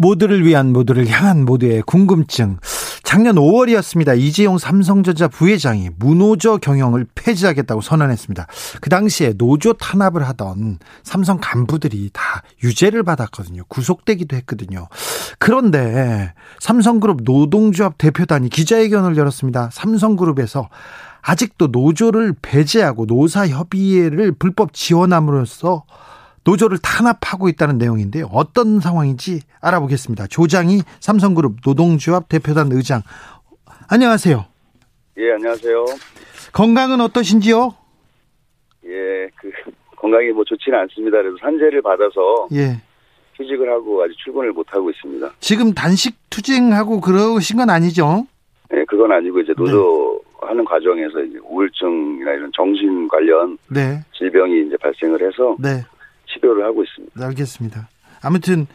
모두를 위한 모두를 향한 모두의 궁금증. 작년 5월이었습니다. 이재용 삼성전자 부회장이 무노조 경영을 폐지하겠다고 선언했습니다. 그 당시에 노조 탄압을 하던 삼성 간부들이 다 유죄를 받았거든요. 구속되기도 했거든요. 그런데 삼성그룹 노동조합 대표단이 기자회견을 열었습니다. 삼성그룹에서 아직도 노조를 배제하고 노사협의회를 불법 지원함으로써 노조를 탄압하고 있다는 내용인데요. 어떤 상황인지 알아보겠습니다. 조장희 삼성그룹 노동조합 대표단 의장. 안녕하세요. 예, 안녕하세요. 건강은 어떠신지요? 예, 그 건강이 뭐 좋지는 않습니다. 그래서 산재를 받아서 예. 휴직을 하고 아직 출근을 못 하고 있습니다. 지금 단식 투쟁하고 그러신 건 아니죠? 예, 그건 아니고 이제 노조 하는 과정에서 이제 우울증이나 이런 정신 관련 네. 질병이 이제 발생을 해서 네. 치료를 하고 있습니다. 알겠습니다. 아무튼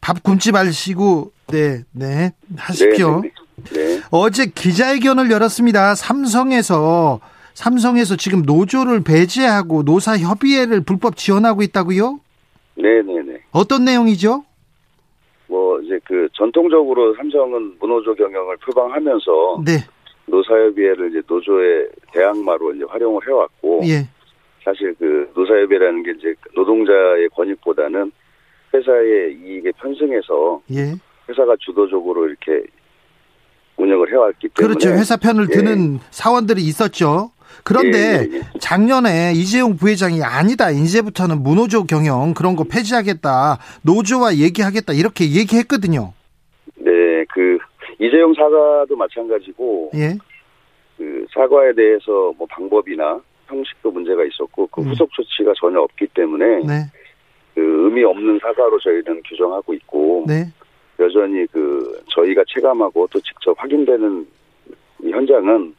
밥 굶지 마시고 네, 네. 하십시오. 네, 네, 네. 어제 기자회견을 열었습니다. 삼성에서 삼성에서 지금 노조를 배제하고 노사 협의회를 불법 지원하고 있다고요? 네, 네, 네. 어떤 내용이죠? 뭐 이제 그 전통적으로 삼성은 무노조 경영을 표방하면서 네. 노사협의회를 이제 노조의 대항마로 이제 활용을 해왔고 예. 사실 그 노사협의라는 게 이제 노동자의 권익보다는 회사의 이익에 편승해서 예. 회사가 주도적으로 이렇게 운영을 해왔기 때문에 그렇죠. 회사 편을 예. 드는 사원들이 있었죠. 그런데 예, 예, 예. 작년에 이재용 부회장이 아니다. 이제부터는 무노조 경영 그런 거 폐지하겠다. 노조와 얘기하겠다. 이렇게 얘기했거든요. 네, 그 이재용 사과도 마찬가지고 예. 그 사과에 대해서 뭐 방법이나 형식도 문제가 있었고 그 음. 후속 조치가 전혀 없기 때문에 네. 그 의미 없는 사과로 저희는 규정하고 있고 네. 여전히 그 저희가 체감하고 또 직접 확인되는 이 현장은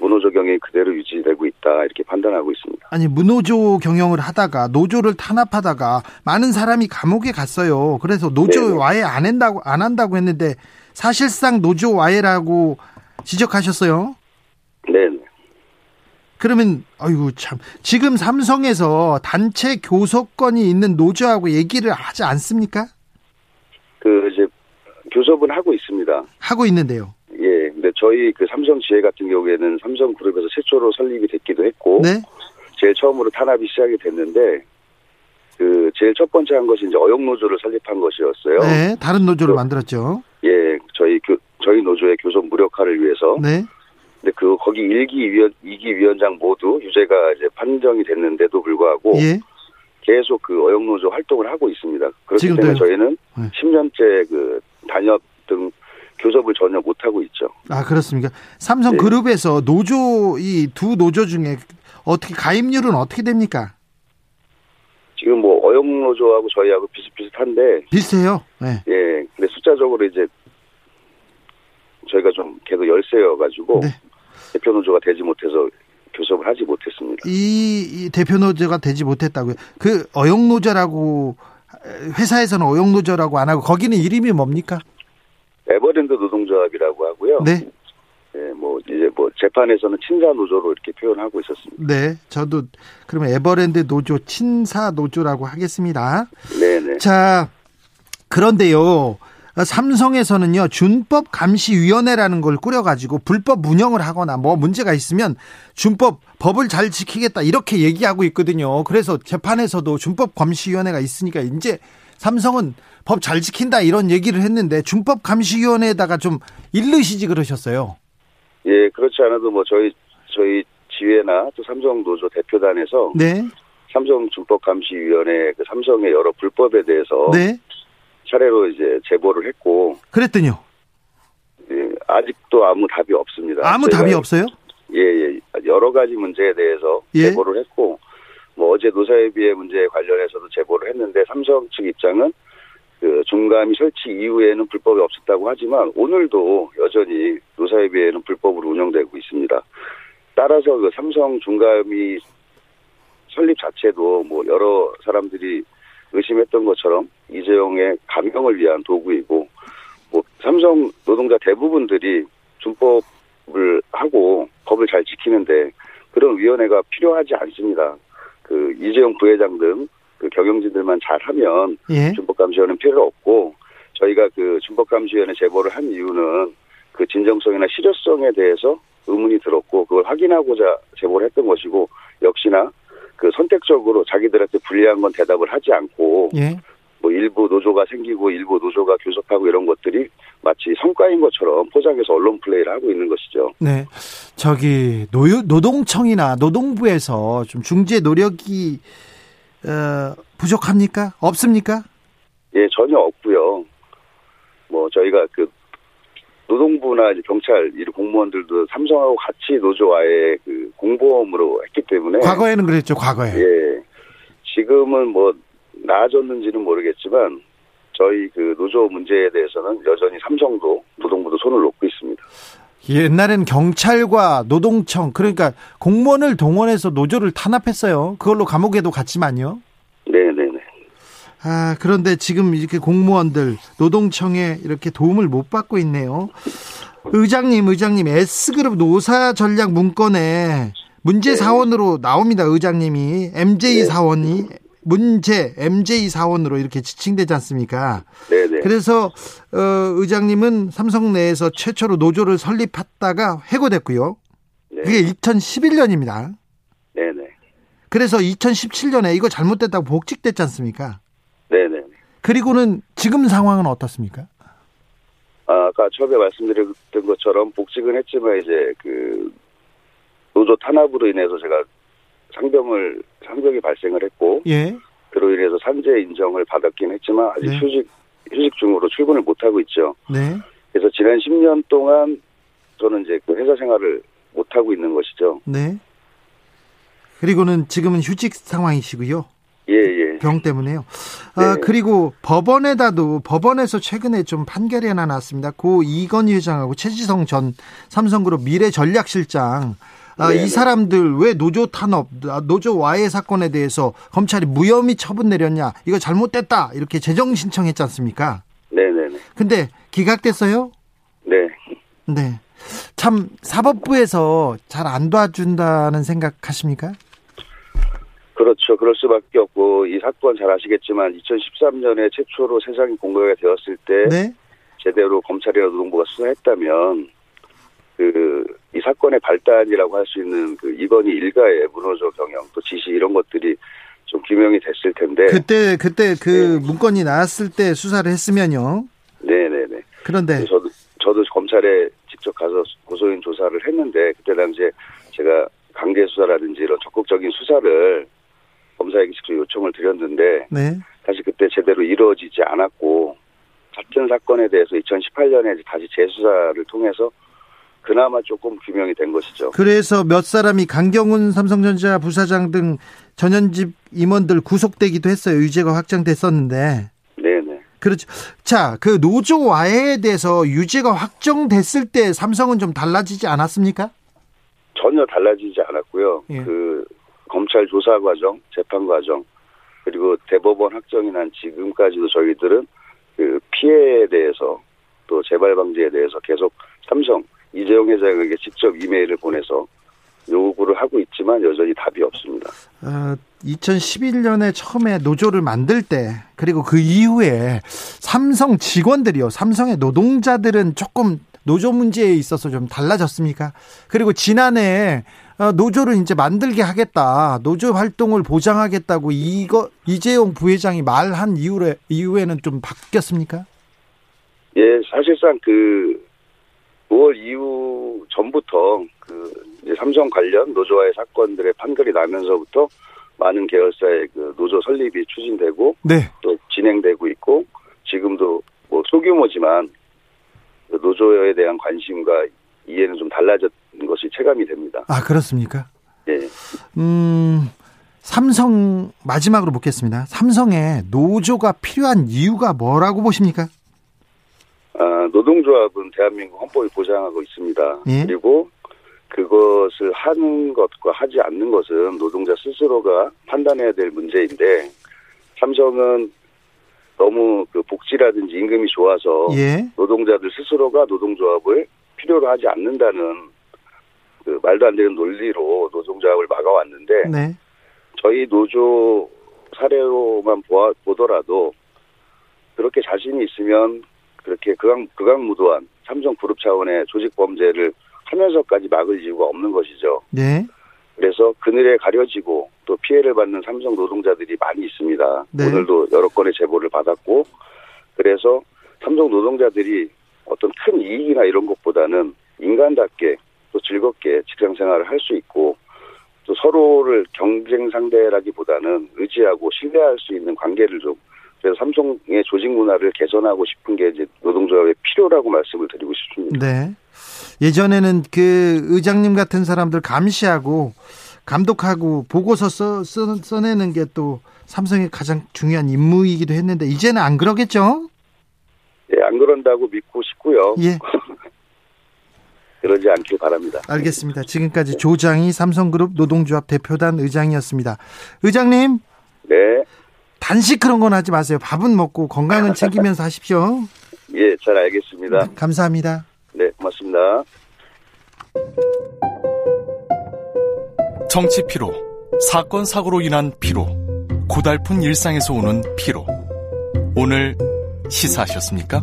무노조 경영이 그대로 유지되고 있다 이렇게 판단하고 있습니다. 아니 무노조 경영을 하다가 노조를 탄압하다가 많은 사람이 감옥에 갔어요. 그래서 노조 네네. 와해 안 한다고 안 한다고 했는데 사실상 노조 와해라고 지적하셨어요. 네, 네. 그러면 아이고 참 지금 삼성에서 단체 교섭권이 있는 노조하고 얘기를 하지 않습니까? 그 이제 교섭은 하고 있습니다. 하고 있는데요. 예, 근데 저희 그 삼성 지회 같은 경우에는 삼성 그룹에서 최초로 설립이 됐기도 했고 네. 제일 처음으로 탄압이 시작이 됐는데 그 제일 첫 번째 한 것이 이제 어용 노조를 설립한 것이었어요. 네, 다른 노조를 그- 만들었죠. 예, 저희 교 저희 노조의 교섭 무력화를 위해서. 네. 근데 그 거기 1기 위원 2기 위원장 모두 유죄가 이제 판정이 됐는데도 불구하고 예. 계속 그 어용 노조 활동을 하고 있습니다. 그렇기 지금도요? 때문에 저희는 네. 10년째 그 단협 등 교섭을 전혀 못 하고 있죠. 아, 그렇습니까? 삼성 네. 그룹에서 노조 이 두 노조 중에 어떻게 가입률은 어떻게 됩니까? 지금 뭐 어용 노조하고 저희하고 비슷비슷한데 비슷해요. 네. 예, 근데 숫자적으로 이제 저희가 좀 계속 열세여 가지고 네. 대표 노조가 되지 못해서 교섭을 하지 못했습니다. 이, 이 대표 노조가 되지 못했다고요. 그 어용 노조라고 회사에서는 어용 노조라고 안 하고 거기는 이름이 뭡니까? 에버랜드 노동조합이라고 하고요. 네. 예, 뭐 이제 뭐 재판에서는 친자 노조로 이렇게 표현하고 있었습니다. 네. 저도 그러면 에버랜드 노조 친사 노조라고 하겠습니다. 네, 네. 자, 그런데요. 삼성에서는요, 준법 감시위원회라는 걸 꾸려가지고 불법 운영을 하거나 뭐 문제가 있으면 준법, 법을 잘 지키겠다 이렇게 얘기하고 있거든요. 그래서 재판에서도 준법 감시위원회가 있으니까 이제 삼성은 법 잘 지킨다 이런 얘기를 했는데 준법 감시위원회에다가 좀 일르시지 그러셨어요. 예, 그렇지 않아도 뭐 저희 저희 지회나 또 삼성 노조 대표단에서 네. 삼성 준법 감시위원회 그 삼성의 여러 불법에 대해서 네. 차례로 이제 제보를 했고 그랬더니요. 예, 아직도 아무 답이 없습니다. 아무 답이 없어요? 예, 예. 여러 가지 문제에 대해서 예. 제보를 했고, 뭐 어제 노사협의회 문제에 관련해서도 제보를 했는데 삼성 측 입장은 그 중감이 설치 이후에는 불법이 없었다고 하지만 오늘도 여전히 노사협의회는 불법으로 운영되고 있습니다. 따라서 그 삼성 중감이 설립 자체도 뭐 여러 사람들이 의심했던 것처럼 이재용의 감형을 위한 도구이고 뭐 삼성 노동자 대부분들이 준법을 하고 법을 잘 지키는데 그런 위원회가 필요하지 않습니다. 그 이재용 부회장 등 그 경영진들만 잘하면 예. 준법감시위원회는 필요 없고 저희가 그 준법감시위원회 제보를 한 이유는 그 진정성이나 실효성에 대해서 의문이 들었고 그걸 확인하고자 제보를 했던 것이고 역시나 그 선택적으로 자기들한테 불리한 건 대답을 하지 않고 예. 뭐 일부 노조가 생기고 일부 노조가 교섭하고 이런 것들이 마치 성과인 것처럼 포장해서 언론 플레이를 하고 있는 것이죠. 네. 저기 노 노동청이나 노동부에서 좀 중재 노력이 어, 부족합니까? 없습니까? 예, 전혀 없고요. 뭐 저희가 그 노동부나 경찰 이 공무원들도 삼성하고 같이 노조와의 그 공범으로 했기 때문에 과거에는 그랬죠. 과거에. 예. 지금은 뭐 나아졌는지는 모르겠지만 저희 그 노조 문제에 대해서는 여전히 삼성도 노동부도 손을 놓고 있습니다. 옛날에는 경찰과 노동청 그러니까 공무원을 동원해서 노조를 탄압했어요. 그걸로 감옥에도 갔지만요. 네네네. 아, 그런데 지금 이렇게 공무원들 노동청에 이렇게 도움을 못 받고 있네요. 의장님, 의장님, S그룹 노사 전략 문건에 문제 네. 사원으로 나옵니다. 의장님이 MJ 네. 사원이 문제 MJ 사원으로 이렇게 지칭되지 않습니까? 네네. 그래서 어, 의장님은 삼성 내에서 최초로 노조를 설립했다가 해고됐고요. 네. 그게 2011년입니다. 네네. 그래서 2017년에 이거 잘못됐다고 복직됐지 않습니까? 네네. 그리고는 지금 상황은 어떻습니까? 아, 아까 처음에 말씀드렸던 것처럼 복직은 했지만 이제 그 노조 탄압으로 인해서 제가 상병을 상병이 발생을 했고 예. 그로 인해서 산재 인정을 받았긴 했지만 아직 네. 휴직 휴직 중으로 출근을 못 하고 있죠. 네. 그래서 지난 10년 동안 저는 이제 그 회사 생활을 못 하고 있는 것이죠. 네. 그리고는 지금은 휴직 상황이시고요. 예, 예. 병 때문에요. 아, 네. 그리고 법원에다도 법원에서 최근에 좀 판결이 하나 났습니다. 고 이건희 회장하고 최지성 전 삼성그룹 미래 전략실장 아, 네, 이 네. 사람들 왜 노조 탄압, 아, 노조 와해 사건에 대해서 검찰이 무혐의 처분 내렸냐? 이거 잘못됐다. 이렇게 재정 신청했지 않습니까? 네네네. 근데 기각됐어요? 네. 네. 참 사법부에서 잘 안 도와준다는 생각하십니까? 그렇죠. 그럴 수밖에 없고 이 사건 잘 아시겠지만 2013년에 최초로 세상이 공개가 되었을 때 네. 제대로 검찰이나 노동부가 수사했다면 그 이 사건의 발단이라고 할 수 있는 그 이건희 일가의 문호조 경영 또 지시 이런 것들이 좀 규명이 됐을 텐데 그때 그때 그 네. 문건이 나왔을 때 수사를 했으면요. 네네네 그런데 저도 저도 검찰에 직접 가서 고소인 조사를 했는데 그때 당시에 제가 강제 수사라든지 이런 적극적인 수사를 검사에게 직접 요청을 드렸는데 네. 사실 그때 제대로 이루어지지 않았고 같은 사건에 대해서 2018년에 다시 재수사를 통해서 그나마 조금 규명이 된 것이죠. 그래서 몇 사람이 강경훈 삼성전자 부사장 등 전현직 임원들 구속되기도 했어요. 유죄가 확정됐었는데. 네네. 그렇죠. 자, 그 노조 와해에 대해서 유죄가 확정됐을 때 삼성은 좀 달라지지 않았습니까? 전혀 달라지지 않았고요. 예. 그 검찰 조사 과정, 재판 과정, 그리고 대법원 확정이 난 지금까지도 저희들은 그 피해에 대해서 또 재발 방지에 대해서 계속 삼성 이재용 회장에게 직접 이메일을 보내서 요구를 하고 있지만 여전히 답이 없습니다. 어, 2011년에 처음에 노조를 만들 때 그리고 그 이후에 삼성 직원들이요. 삼성의 노동자들은 조금 노조 문제에 있어서 좀 달라졌습니까? 그리고 지난해 어, 노조를 이제 만들게 하겠다. 노조 활동을 보장하겠다고 이거 이재용 부회장이 말한 이후에 이후에는 좀 바뀌었습니까? 예, 사실상 그 5월 이후 전부터 그 삼성 관련 노조와의 사건들의 판결이 나면서부터 많은 계열사의 그 노조 설립이 추진되고 네. 또 진행되고 있고 지금도 뭐 소규모지만 그 노조에 대한 관심과 이해는 좀 달라졌는 것이 체감이 됩니다. 아, 그렇습니까? 예. 음, 삼성 마지막으로 묻겠습니다. 삼성에 노조가 필요한 이유가 뭐라고 보십니까? 아, 노동조합은 대한민국 헌법이 보장하고 있습니다. 예? 그리고 그것을 하는 것과 하지 않는 것은 노동자 스스로가 판단해야 될 문제인데 삼성은 너무 그 복지라든지 임금이 좋아서 예. 노동자들 스스로가 노동조합을 필요로 하지 않는다는 그 말도 안 되는 논리로 노동조합을 막아왔는데 네. 저희 노조 사례로만 보아, 보더라도 그렇게 자신이 있으면 그렇게 극악, 극악무도한 삼성그룹 차원의 조직 범죄를 하면서까지 막을 이유가 없는 것이죠. 네. 그래서 그늘에 가려지고 또 피해를 받는 삼성 노동자들이 많이 있습니다. 네. 오늘도 여러 건의 제보를 받았고 그래서 삼성 노동자들이 어떤 큰 이익이나 이런 것보다는 인간답게 또 즐겁게 직장 생활을 할 수 있고 또 서로를 경쟁 상대라기보다는 의지하고 신뢰할 수 있는 관계를 좀 그래서 삼성의 조직 문화를 개선하고 싶은 게 이제 노동조합의 필요라고 말씀을 드리고 싶습니다. 네. 예전에는 그 의장님 같은 사람들 감시하고 감독하고 보고서 써, 써, 써내는 게 또 삼성의 가장 중요한 임무이기도 했는데 이제는 안 그러겠죠? 예, 안 그런다고 믿고 싶고요. 예. 그러지 않길 바랍니다. 알겠습니다. 지금까지 조장희 삼성그룹 노동조합 대표단 의장이었습니다. 의장님, 네. 단식 그런 건 하지 마세요. 밥은 먹고 건강은 챙기면서 하십시오. 예, 잘 알겠습니다. 감사합니다. 네, 고맙습니다. 정치 피로, 사건 사고로 인한 피로, 고달픈 일상에서 오는 피로. 오늘 시사하셨습니까?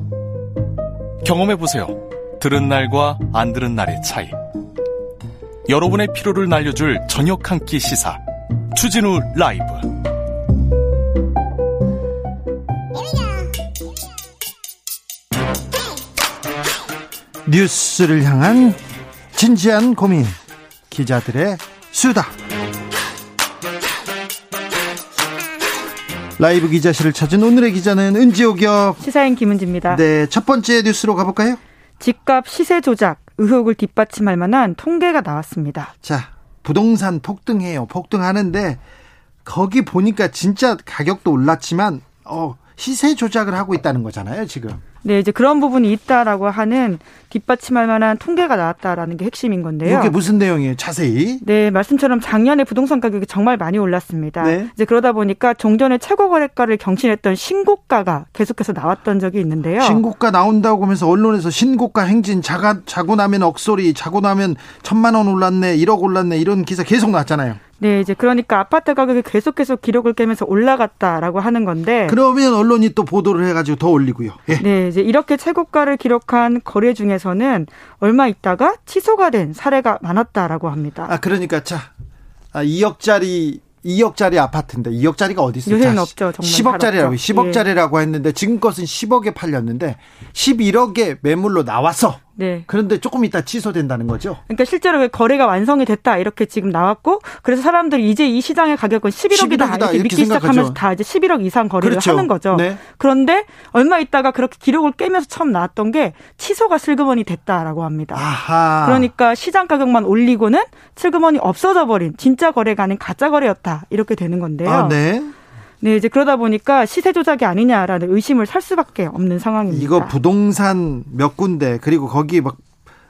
경험해 보세요. 들은 날과 안 들은 날의 차이. 여러분의 피로를 날려줄 저녁 한 끼 시사. 추진우 라이브. 뉴스를 향한 진지한 고민. 기자들의 수다. 라이브 기자실을 찾은 오늘의 기자는 은지옥이요. 시사인 김은지입니다. 네, 첫 번째 뉴스로 가볼까요? 집값 시세 조작 의혹을 뒷받침할 만한 통계가 나왔습니다. 자, 부동산 폭등해요. 폭등하는데 거기 보니까 진짜 가격도 올랐지만 어, 시세 조작을 하고 있다는 거잖아요, 지금. 네, 이제 그런 부분이 있다라고 하는 뒷받침할 만한 통계가 나왔다라는 게 핵심인 건데요. 이게 무슨 내용이에요? 자세히. 네, 말씀처럼 작년에 부동산 가격이 정말 많이 올랐습니다. 네. 이제 그러다 보니까 종전의 최고 거래가를 경신했던 신고가가 계속해서 나왔던 적이 있는데요. 신고가 나온다고 하면서 언론에서 신고가 행진 자가, 자고 나면 억소리 자고 나면 천만 원 올랐네 1억 올랐네 이런 기사 계속 나왔잖아요. 네, 이제 그러니까 아파트 가격이 계속해서 기록을 깨면서 올라갔다라고 하는 건데. 그러면 언론이 또 보도를 해가지고 더 올리고요. 예. 네, 이제 이렇게 최고가를 기록한 거래 중에서는 얼마 있다가 취소가 된 사례가 많았다라고 합니다. 아 그러니까 자 아, 2억짜리 2억짜리 아파트인데 2억짜리가 어디 있어요? 요새는 자, 없죠. 정말 10억짜리라고 잘 없죠. 10억짜리라고 했는데 지금 것은 10억에 팔렸는데 11억에 매물로 나왔어. 네. 그런데 조금 이따 취소된다는 거죠. 그러니까 실제로 그 거래가 완성이 됐다 이렇게 지금 나왔고 그래서 사람들이 이제 이 시장의 가격은 11억이다, 11억이다 이렇게, 이렇게 믿기 생각하죠. 시작하면서 다 이제 11억 이상 거래를 그렇죠. 하는 거죠. 네. 그런데 얼마 있다가 그렇게 기록을 깨면서 처음 나왔던 게 취소가 슬그머니 됐다라고 합니다. 아하. 그러니까 시장 가격만 올리고는 슬그머니 없어져 버린 진짜 거래가 아닌 가짜 거래였다 이렇게 되는 건데요. 아, 네. 네, 이제 그러다 보니까 시세 조작이 아니냐라는 의심을 살 수밖에 없는 상황입니다. 이거 부동산 몇 군데 그리고 거기 막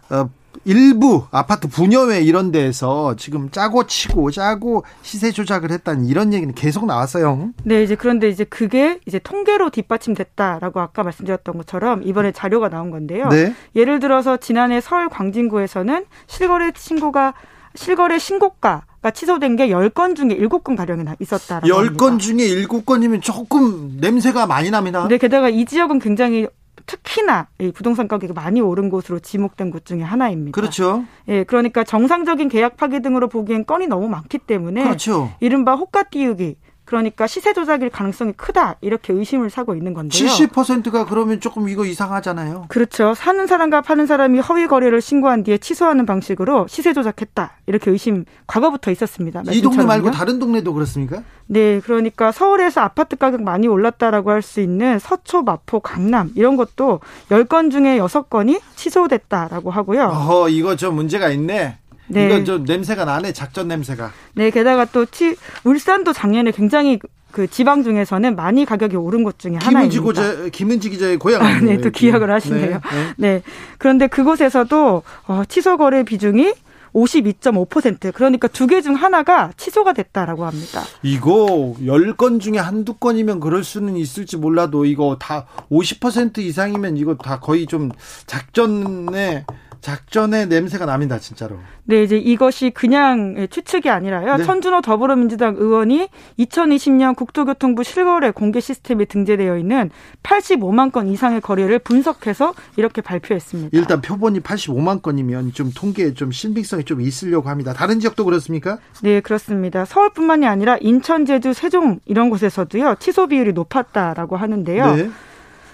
어, 일부 아파트 분여회 이런 데에서 지금 짜고 치고 짜고 시세 조작을 했다는 이런 얘기는 계속 나왔어요. 네, 이제 그런데 이제 그게 이제 통계로 뒷받침됐다라고 아까 말씀드렸던 것처럼 이번에 자료가 나온 건데요. 네. 예를 들어서 지난해 서울 광진구에서는 실거래 신고가 실거래 신고가 가 취소된 게 10건 중에 7건 가량이나 있었다라고 열 합니다. 건 중에 일곱 건이면 조금 냄새가 많이 납니다. 네, 게다가 이 지역은 굉장히 특히나 이 부동산 가격이 많이 오른 곳으로 지목된 곳 중에 하나입니다. 그렇죠. 예, 그러니까 정상적인 계약 파기 등으로 보기엔 건이 너무 많기 때문에 그렇죠. 이른바 호가 띄우기 그러니까 시세 조작일 가능성이 크다 이렇게 의심을 사고 있는 건데요. 70%가 그러면 조금 이거 이상하잖아요. 그렇죠. 사는 사람과 파는 사람이 허위 거래를 신고한 뒤에 취소하는 방식으로 시세 조작했다 이렇게 의심 과거부터 있었습니다. 이 동네 말고. 다른 동네도 그렇습니까? 네, 그러니까 서울에서 아파트 가격 많이 올랐다라고 할 수 있는 서초, 마포, 강남 이런 것도 10건 중에 6건이 취소됐다라고 하고요. 어허, 이거 좀 문제가 있네. 네. 이건 저 냄새가 나네 작전 냄새가. 네, 게다가 또 치, 울산도 작년에 굉장히 그 지방 중에서는 많이 가격이 오른 것 중에 김은지 하나입니다. 고자, 김은지 기자의 고향. 아, 네, 또 기억을 하시네요. 네, 네. 네. 그런데 그곳에서도 어, 취소 거래 비중이 52.5% 그러니까 두 개 중 하나가 취소가 됐다라고 합니다. 이거 10건 중에 한두 건이면 그럴 수는 있을지 몰라도 이거 다 50% 이상이면 이거 다 거의 좀 작전에 작전의 냄새가 납니다, 진짜로. 네, 이제 이것이 그냥 추측이 아니라요. 네. 천준호 더불어민주당 의원이 2020년 국토교통부 실거래 공개 시스템에 등재되어 있는 85만 건 이상의 거래를 분석해서 이렇게 발표했습니다. 일단 표본이 85만 건이면 좀 통계에 좀 신빙성이 좀 있으려고 합니다. 다른 지역도 그렇습니까? 네, 그렇습니다. 서울뿐만이 아니라 인천, 제주, 세종 이런 곳에서도요. 취소 비율이 높았다라고 하는데요. 네.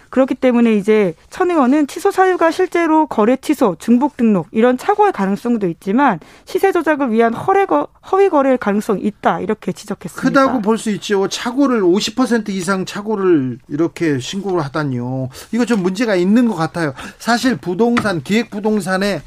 그렇기 때문에 이제 천 의원은 취소 사유가 실제로 거래 취소, 중복 등록 이런 착오의 가능성도 있지만 시세 조작을 위한 허례 거, 허위 거래의 가능성이 있다 이렇게 지적했습니다. 크다고 볼 수 있죠. 착오를 50% 이상 착오를 이렇게 신고를 하다니요. 이거 좀 문제가 있는 것 같아요. 사실 부동산 기획 부동산에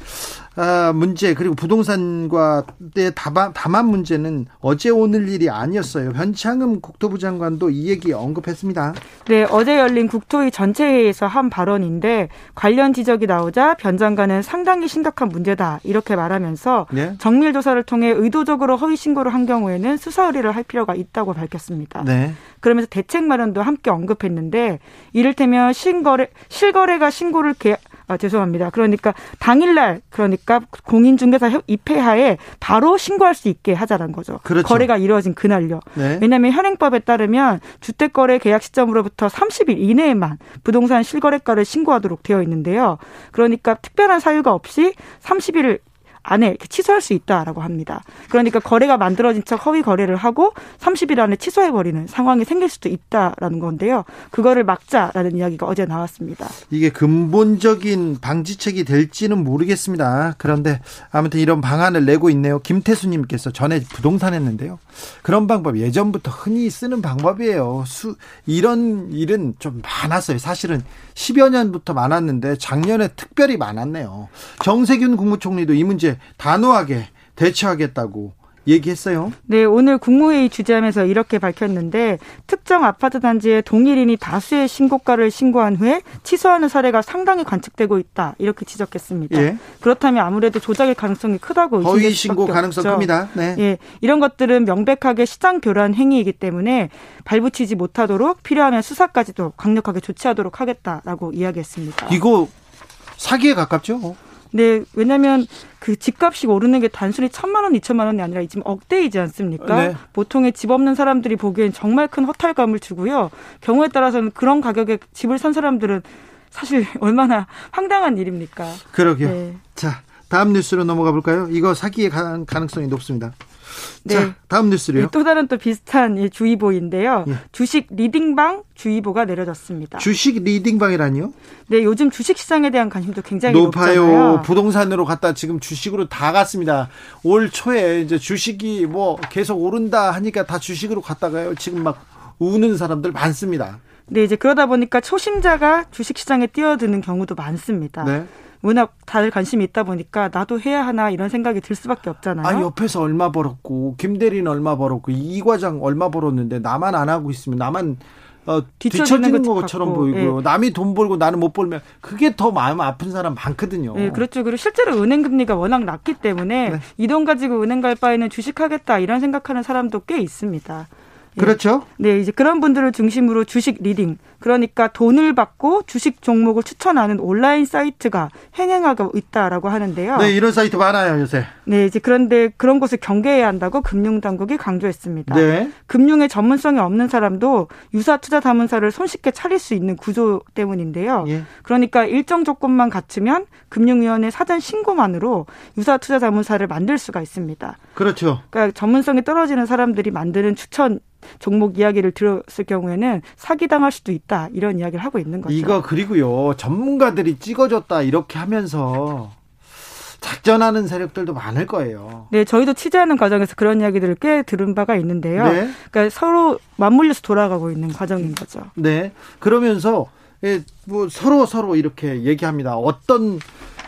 아, 문제 그리고 부동산과 의 담합, 담합 문제는 어제 오늘 일이 아니었어요. 변창흠 국토부 장관도 이 얘기 언급했습니다. 네, 어제 열린 국토위 전체회의에서 한 발언인데 관련 지적이 나오자 변 장관은 상당히 심각한 문제다 이렇게 말하면서 네? 정밀 조사를 통해 의도적으로 허위 신고를 한 경우에는 수사 의뢰를 할 필요가 있다고 밝혔습니다. 네. 그러면서 대책 마련도 함께 언급했는데 이를테면 신거래 실거래가 신고를 개, 아, 죄송합니다. 그러니까 당일날 그러니까 공인중개사 입회하에 바로 신고할 수 있게 하자는 거죠. 그렇죠. 거래가 이루어진 그날요. 네. 왜냐하면 현행법에 따르면 주택거래 계약 시점으로부터 30일 이내에만 부동산 실거래가를 신고하도록 되어 있는데요. 그러니까 특별한 사유가 없이 30일 안에 취소할 수 있다라고 합니다. 그러니까 거래가 만들어진 척 허위 거래를 하고 30일 안에 취소해 버리는 상황이 생길 수도 있다라는 건데요. 그거를 막자라는 이야기가 어제 나왔습니다. 이게 근본적인 방지책이 될지는 모르겠습니다. 그런데 아무튼 이런 방안을 내고 있네요. 김태수님께서 전에 부동산 했는데요. 그런 방법 예전부터 흔히 쓰는 방법이에요. 수, 이런 일은 좀 많았어요. 사실은 10여 년부터 많았는데 작년에 특별히 많았네요. 정세균 국무총리도 이 문제 단호하게 대처하겠다고 얘기했어요. 네, 오늘 국무회의 주재하면서 이렇게 밝혔는데 특정 아파트 단지에 동일인이 다수의 신고가를 신고한 후에 취소하는 사례가 상당히 관측되고 있다. 이렇게 지적했습니다. 예. 그렇다면 아무래도 조작의 가능성이 크다고 허위 신고 가능성 없죠. 큽니다. 네. 예, 이런 것들은 명백하게 시장 교란 행위이기 때문에 발붙이지 못하도록 필요하면 수사까지도 강력하게 조치하도록 하겠다라고 이야기했습니다. 이거 사기에 가깝죠? 네, 왜냐하면 그 집값이 오르는 게 단순히 천만 원, 이천만 원이 아니라 지금 억대이지 않습니까? 네. 보통의 집 없는 사람들이 보기엔 정말 큰 허탈감을 주고요. 경우에 따라서는 그런 가격에 집을 산 사람들은 사실 얼마나 황당한 일입니까? 그러게요. 네. 자, 다음 뉴스로 넘어가 볼까요? 이거 사기의 가능성이 높습니다. 네. 자, 다음 뉴스로요. 네, 또 다른 또 비슷한 주의보인데요. 예. 주식 리딩방 주의보가 내려졌습니다. 주식 리딩방이라니요? 네, 요즘 주식 시장에 대한 관심도 굉장히 높아요. 높잖아요. 부동산으로 갔다 지금 주식으로 다 갔습니다. 올 초에 이제 주식이 뭐 계속 오른다 하니까 다 주식으로 갔다가요. 지금 막 우는 사람들 많습니다. 네, 이제 그러다 보니까 초심자가 주식 시장에 뛰어드는 경우도 많습니다. 네. 워낙 다들 관심이 있다 보니까 나도 해야 하나 이런 생각이 들 수밖에 없잖아요. 아 옆에서 얼마 벌었고 김 대리는 얼마 벌었고 이 과장 얼마 벌었는데 나만 안 하고 있으면 나만 어, 뒤처지는 것처럼 보이고 네. 남이 돈 벌고 나는 못 벌면 그게 더 마음 아픈 사람 많거든요. 네, 그렇죠. 그리고 실제로 은행 금리가 워낙 낮기 때문에 네. 이돈 가지고 은행 갈 바에는 주식하겠다 이런 생각하는 사람도 꽤 있습니다. 그렇죠. 네, 이제 그런 분들을 중심으로 주식 리딩, 그러니까 돈을 받고 주식 종목을 추천하는 온라인 사이트가 횡행하고 있다라고 하는데요. 네, 이런 사이트 많아요, 요새. 네, 이제 그런데 그런 곳을 경계해야 한다고 금융당국이 강조했습니다. 네. 금융의 전문성이 없는 사람도 유사 투자 자문사를 손쉽게 차릴 수 있는 구조 때문인데요. 예. 그러니까 일정 조건만 갖추면 금융위원회 사전 신고만으로 유사 투자 자문사를 만들 수가 있습니다. 그렇죠. 그러니까 전문성이 떨어지는 사람들이 만드는 추천 종목 이야기를 들었을 경우에는 사기당할 수도 있다 이런 이야기를 하고 있는 거죠. 이거 그리고요 전문가들이 찍어줬다 이렇게 하면서 작전하는 세력들도 많을 거예요. 네, 저희도 취재하는 과정에서 그런 이야기들을 꽤 들은 바가 있는데요. 네. 그러니까 서로 맞물려서 돌아가고 있는 과정인 거죠. 네, 그러면서 예, 뭐 서로 서로 이렇게 얘기합니다. 어떤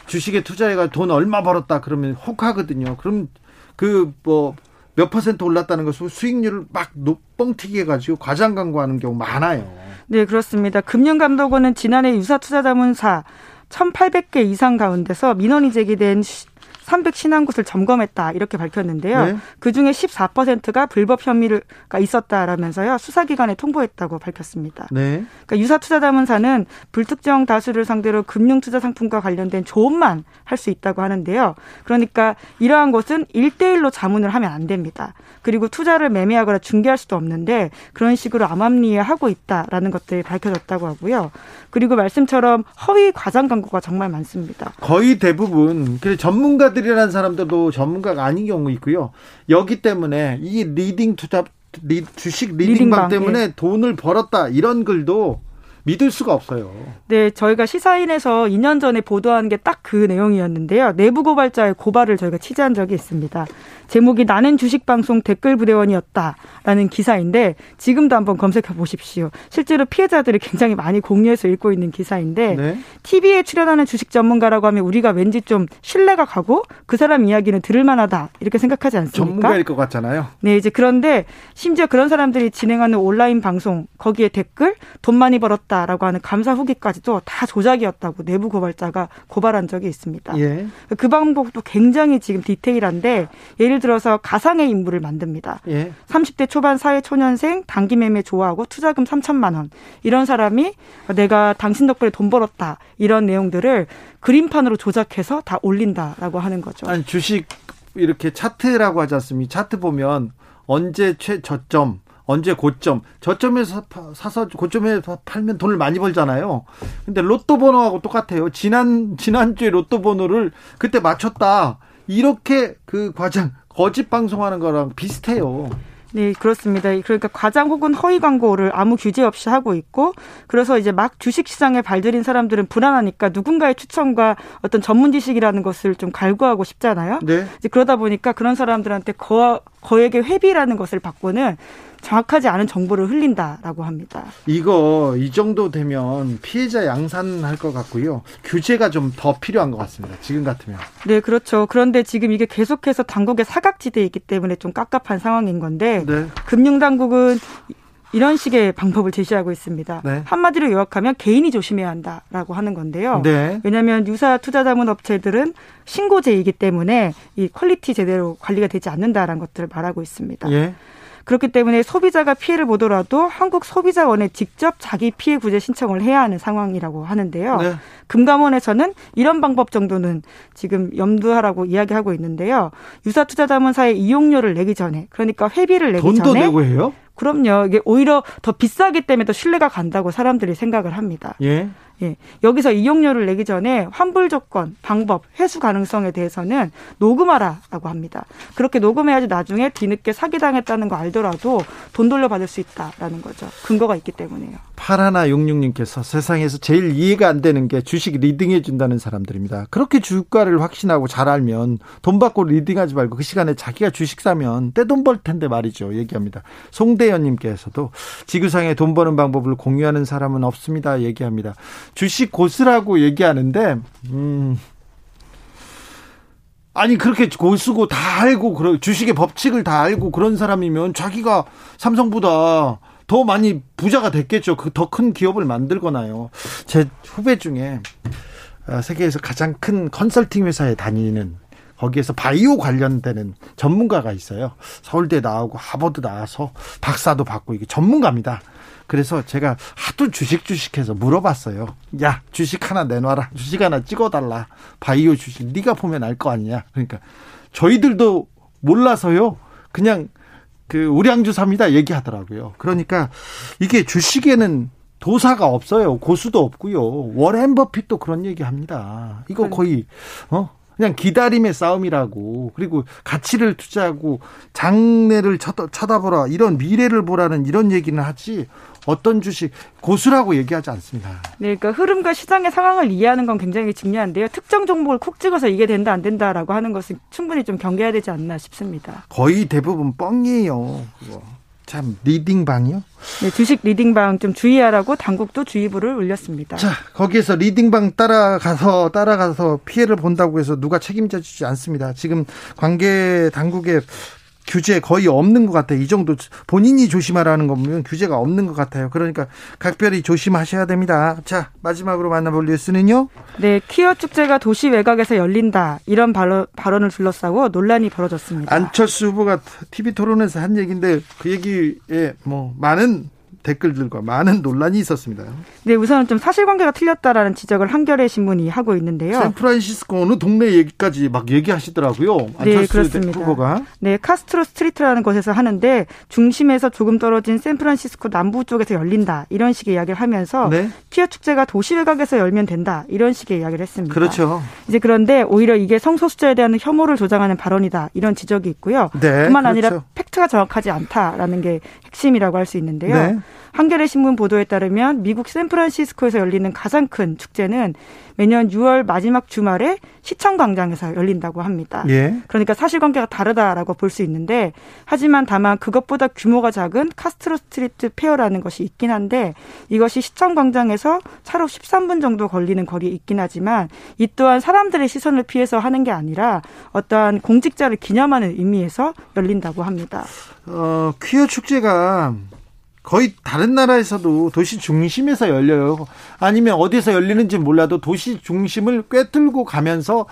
주식에 투자해가 돈 얼마 벌었다 그러면 혹하거든요. 그럼 그 뭐 몇 퍼센트 올랐다는 것을 수익률을 막 뻥튀기 해가지고 과장 광고하는 경우 많아요. 네, 그렇습니다. 금융감독원은 지난해 유사투자자문사 1,800개 이상 가운데서 민원이 제기된 300 신한 곳을 점검했다 이렇게 밝혔는데요. 네. 그 중에 14%가 불법 혐의가 있었다라면서요 수사기관에 통보했다고 밝혔습니다. 네. 그러니까 유사투자자문사는 불특정 다수를 상대로 금융투자 상품과 관련된 조언만 할 수 있다고 하는데요. 그러니까 이러한 것은 1대1로 자문을 하면 안 됩니다. 그리고 투자를 매매하거나 중개할 수도 없는데 그런 식으로 암암리에 하고 있다라는 것들이 밝혀졌다고 하고요. 그리고 말씀처럼 허위 과장 광고가 정말 많습니다. 거의 대부분 그래 전문가들이라는 사람들도 전문가가 아닌 경우 있고요. 여기 때문에 이 리딩 투자 리, 주식 리딩방, 리딩방 때문에 예. 돈을 벌었다 이런 글도 믿을 수가 없어요. 네, 저희가 시사인에서 2년 전에 보도한 게 딱 그 내용이었는데요. 내부 고발자의 고발을 저희가 취재한 적이 있습니다. 제목이 나는 주식방송 댓글 부대원이었다라는 기사인데 지금도 한번 검색해 보십시오. 실제로 피해자들이 굉장히 많이 공유해서 읽고 있는 기사인데 네. TV에 출연하는 주식 전문가라고 하면 우리가 왠지 좀 신뢰가 가고 그 사람 이야기는 들을 만하다 이렇게 생각하지 않습니까? 전문가일 것 같잖아요. 네, 이제 그런데 심지어 그런 사람들이 진행하는 온라인 방송 거기에 댓글 돈 많이 벌었다 라고 하는 감사 후기까지도 다 조작이었다고 내부 고발자가 고발한 적이 있습니다. 예. 그 방법도 굉장히 지금 디테일한데 예를 들어서 가상의 인물을 만듭니다. 예. 30대 초반 사회 초년생 단기 매매 좋아하고 투자금 3천만 원 이런 사람이 내가 당신 덕분에 돈 벌었다 이런 내용들을 그림판으로 조작해서 다 올린다라고 하는 거죠. 아니 주식 이렇게 차트라고 하지 않습니까? 차트 보면 언제 최저점 언제 고점 저점에서 사서 고점에서 팔면 돈을 많이 벌잖아요. 근데 로또 번호하고 똑같아요. 지난 지난주에 로또 번호를 그때 맞췄다. 이렇게 그 과장 거짓 방송하는 거랑 비슷해요. 네, 그렇습니다. 그러니까 과장 혹은 허위 광고를 아무 규제 없이 하고 있고, 그래서 이제 막 주식 시장에 발들인 사람들은 불안하니까 누군가의 추천과 어떤 전문 지식이라는 것을 좀 갈구하고 싶잖아요. 네. 이제 그러다 보니까 그런 사람들한테 거, 거액의 회비라는 것을 받고는 정확하지 않은 정보를 흘린다라고 합니다. 이거 이 정도 되면 피해자 양산할 것 같고요. 규제가 좀 더 필요한 것 같습니다. 지금 같으면. 네, 그렇죠. 그런데 지금 이게 계속해서 당국의 사각지대에 있기 때문에 좀 깝깝한 상황인 건데 네. 금융 당국은 이런 식의 방법을 제시하고 있습니다. 네. 한마디로 요약하면 개인이 조심해야 한다라고 하는 건데요. 네. 왜냐하면 유사 투자 자문 업체들은 신고제이기 때문에 이 quality 제대로 관리가 되지 않는다라는 것들을 말하고 있습니다. 예. 그렇기 때문에 소비자가 피해를 보더라도 한국 소비자원에 직접 자기 피해 구제 신청을 해야 하는 상황이라고 하는데요. 네. 금감원에서는 이런 방법 정도는 지금 염두하라고 이야기하고 있는데요. 유사 투자자문사의 이용료를 내기 전에 그러니까 회비를 내기 돈도 전에 내고 해요? 그럼요. 이게 오히려 더 비싸기 때문에 더 신뢰가 간다고 사람들이 생각을 합니다. 예. 예. 여기서 이용료를 내기 전에 환불 조건, 방법, 회수 가능성에 대해서는 녹음하라라고 합니다. 그렇게 녹음해야지 나중에 뒤늦게 사기당했다는 거 알더라도 돈 돌려받을 수 있다라는 거죠. 근거가 있기 때문에요. 파라나 용육님께서 세상에서 제일 이해가 안 되는 게 주식 리딩해 준다는 사람들입니다. 그렇게 주가를 확신하고 잘 알면 돈 받고 리딩하지 말고 그 시간에 자기가 주식 사면 떼돈 벌 텐데 말이죠. 얘기합니다. 송대현님께서도 지구상에 돈 버는 방법을 공유하는 사람은 없습니다. 얘기합니다. 주식 고수라고 얘기하는데 음. 아니 그렇게 고수고 다 알고 그런 주식의 법칙을 다 알고 그런 사람이면 자기가 삼성보다 더 많이 부자가 됐겠죠. 그 더 큰 기업을 만들거나요. 제 후배 중에 아, 세계에서 가장 큰 컨설팅 회사에 다니는 거기에서 바이오 관련되는 전문가가 있어요. 서울대 나오고 하버드 나와서 박사도 받고 이게 전문가입니다. 그래서 제가 하도 주식 주식해서 물어봤어요. 야 주식 하나 내놔라. 주식 하나 찍어달라. 바이오 주식 네가 보면 알 거 아니냐. 그러니까 저희들도 몰라서요. 그냥 그 우량주 삽니다 얘기하더라고요. 그러니까 이게 주식에는 도사가 없어요. 고수도 없고요. 워렌 버핏도 그런 얘기합니다. 이거 거의 어 그냥 기다림의 싸움이라고 그리고 가치를 투자하고 장래를 쳐다, 쳐다보라 이런 미래를 보라는 이런 얘기는 하지 어떤 주식 고수라고 얘기하지 않습니다. 네, 그러니까 흐름과 시장의 상황을 이해하는 건 굉장히 중요한데요. 특정 종목을 콕 찍어서 이게 된다 안 된다라고 하는 것은 충분히 좀 경계해야 되지 않나 싶습니다. 거의 대부분 뻥이에요. 그거. 참 리딩방이요? 네, 주식 리딩방 좀 주의하라고 당국도 주의보를 올렸습니다. 자, 거기에서 리딩방 따라가서 따라가서 피해를 본다고 해서 누가 책임져 주지 않습니다. 지금 관계 당국의 규제 거의 없는 것 같아요. 이 정도 본인이 조심하라는 거 보면 규제가 없는 것 같아요. 그러니까 각별히 조심하셔야 됩니다. 자 마지막으로 만나볼 뉴스는요. 네, 퀴어 축제가 도시 외곽에서 열린다 이런 발언, 발언을 둘러싸고 논란이 벌어졌습니다. 안철수 후보가 TV 토론에서 한 얘기인데 그 얘기에 뭐 많은 댓글들과 많은 논란이 있었습니다. 네, 우선은 좀 사실관계가 틀렸다라는 지적을 한겨레 신문이 하고 있는데요. 샌프란시스코 어느 동네 얘기까지 막 얘기하시더라고요. 네, 그렇습니다. 후보가. 네, 카스트로 스트리트라는 곳에서 하는데 중심에서 조금 떨어진 샌프란시스코 남부 쪽에서 열린다 이런 식의 이야기를 하면서 네. 퀴어 축제가 도시 외곽에서 열면 된다 이런 식의 이야기를 했습니다. 그렇죠. 이제 그런데 오히려 이게 성소수자에 대한 혐오를 조장하는 발언이다 이런 지적이 있고요. 네, 뿐만 아니라 그렇죠. 팩트가 정확하지 않다라는 게 핵심이라고 할 수 있는데요. 네. 한겨레 신문 보도에 따르면 미국 샌프란시스코에서 열리는 가장 큰 축제는 매년 6월 마지막 주말에 시청 광장에서 열린다고 합니다. 예. 그러니까 사실관계가 다르다라고 볼 수 있는데 하지만 다만 그것보다 규모가 작은 카스트로 스트리트 페어라는 것이 있긴 한데 이것이 시청 광장에서 차로 13분 정도 걸리는 거리에 있긴 하지만 이 또한 사람들의 시선을 피해서 하는 게 아니라 어떠한 공직자를 기념하는 의미에서 열린다고 합니다. 어, 퀴어 축제가 거의 다른 나라에서도 도시 중심에서 열려요. 아니면 어디서 열리는지 몰라도 도시 중심을 꿰뚫고 가면서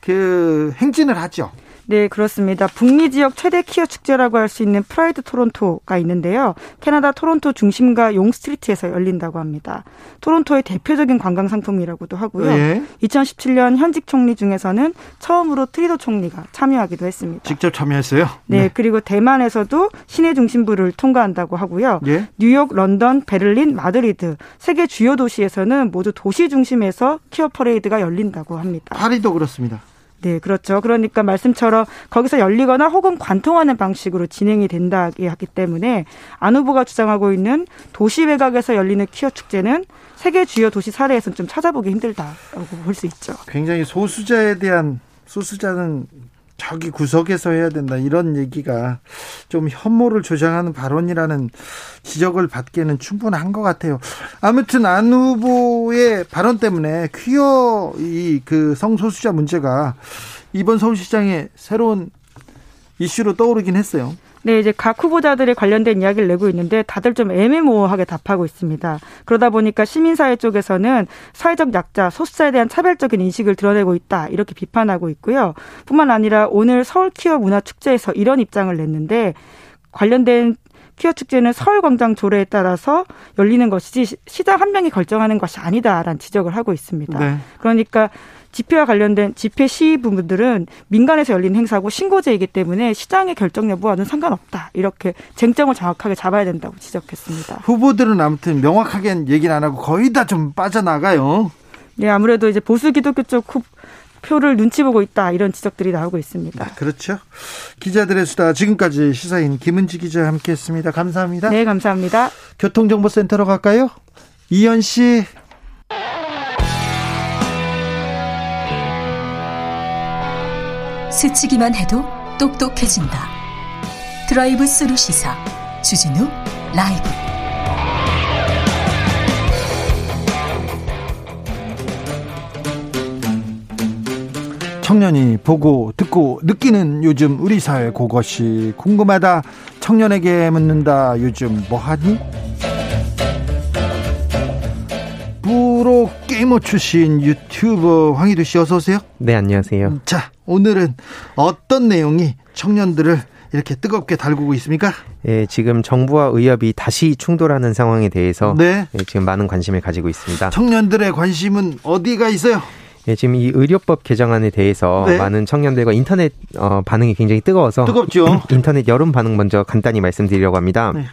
그 행진을 하죠. 네, 그렇습니다. 북미 지역 최대 퀴어 축제라고 할 수 있는 프라이드 토론토가 있는데요. 캐나다 토론토 중심가 용 스트리트에서 열린다고 합니다. 토론토의 대표적인 관광 상품이라고도 하고요. 예. 2017년 현직 총리 중에서는 처음으로 트뤼도 총리가 참여하기도 했습니다. 직접 참여했어요? 네, 네. 그리고 대만에서도 시내 중심부를 통과한다고 하고요. 예. 뉴욕, 런던, 베를린, 마드리드 세계 주요 도시에서는 모두 도시 중심에서 퀴어 퍼레이드가 열린다고 합니다. 파리도 그렇습니다. 네, 그렇죠. 그러니까 말씀처럼 거기서 열리거나 혹은 관통하는 방식으로 진행이 된다기 하기 때문에 안 후보가 주장하고 있는 도시 외곽에서 열리는 퀴어 축제는 세계 주요 도시 사례에서는 좀 찾아보기 힘들다라고 볼 수 있죠. 굉장히 소수자에 대한 소수자는 저기 구석에서 해야 된다 이런 얘기가 좀 혐오를 조장하는 발언이라는 지적을 받기에는 충분한 것 같아요. 아무튼 안 후보의 발언 때문에 퀴어 이 그 성소수자 문제가 이번 서울시장의 새로운 이슈로 떠오르긴 했어요. 네, 이제 각 후보자들이 관련된 이야기를 내고 있는데 다들 좀 애매모호하게 답하고 있습니다. 그러다 보니까 시민사회 쪽에서는 사회적 약자, 소수자에 대한 차별적인 인식을 드러내고 있다. 이렇게 비판하고 있고요. 뿐만 아니라 오늘 서울 키어 문화축제에서 이런 입장을 냈는데 관련된 키어 축제는 서울 광장 조례에 따라서 열리는 것이지 시장 한 명이 결정하는 것이 아니다라는 지적을 하고 있습니다. 네. 그러니까 집회와 관련된 집회 시위 부분들은 민간에서 열린 행사고 신고제이기 때문에 시장의 결정 여부와는 상관없다. 이렇게 쟁점을 정확하게 잡아야 된다고 지적했습니다. 후보들은 아무튼 명확하게 얘기는 안 하고 거의 다 좀 빠져나가요. 네, 아무래도 이제 보수 기독교 쪽 후, 표를 눈치 보고 있다 이런 지적들이 나오고 있습니다. 아, 그렇죠. 기자들의 수다 지금까지 시사인 김은지 기자 함께했습니다. 감사합니다. 네, 감사합니다. 교통정보센터로 갈까요? 이현 씨. 스치기만 해도 똑똑해진다. 드라이브 스루 시사 주진우 라이브. 청년이 보고 듣고 느끼는 요즘 우리 사회 그것이 궁금하다. 청년에게 묻는다. 요즘 뭐하니? 게이머 출신 유튜버 황희두 씨 어서 오세요. 네, 안녕하세요. 자, 오늘은 어떤 내용이 청년들을 이렇게 뜨겁게 달구고 있습니까? 예, 지금 정부와 의협이 다시 충돌하는 상황에 대해서 네. 예, 지금 많은 관심을 가지고 있습니다. 청년들의 관심은 어디가 있어요? 예, 지금 이 의료법 개정안에 대해서 네. 많은 청년들과 인터넷 어, 반응이 굉장히 뜨거워서 뜨겁죠. 인터넷 여론 반응 먼저 간단히 말씀드리려고 합니다. 네.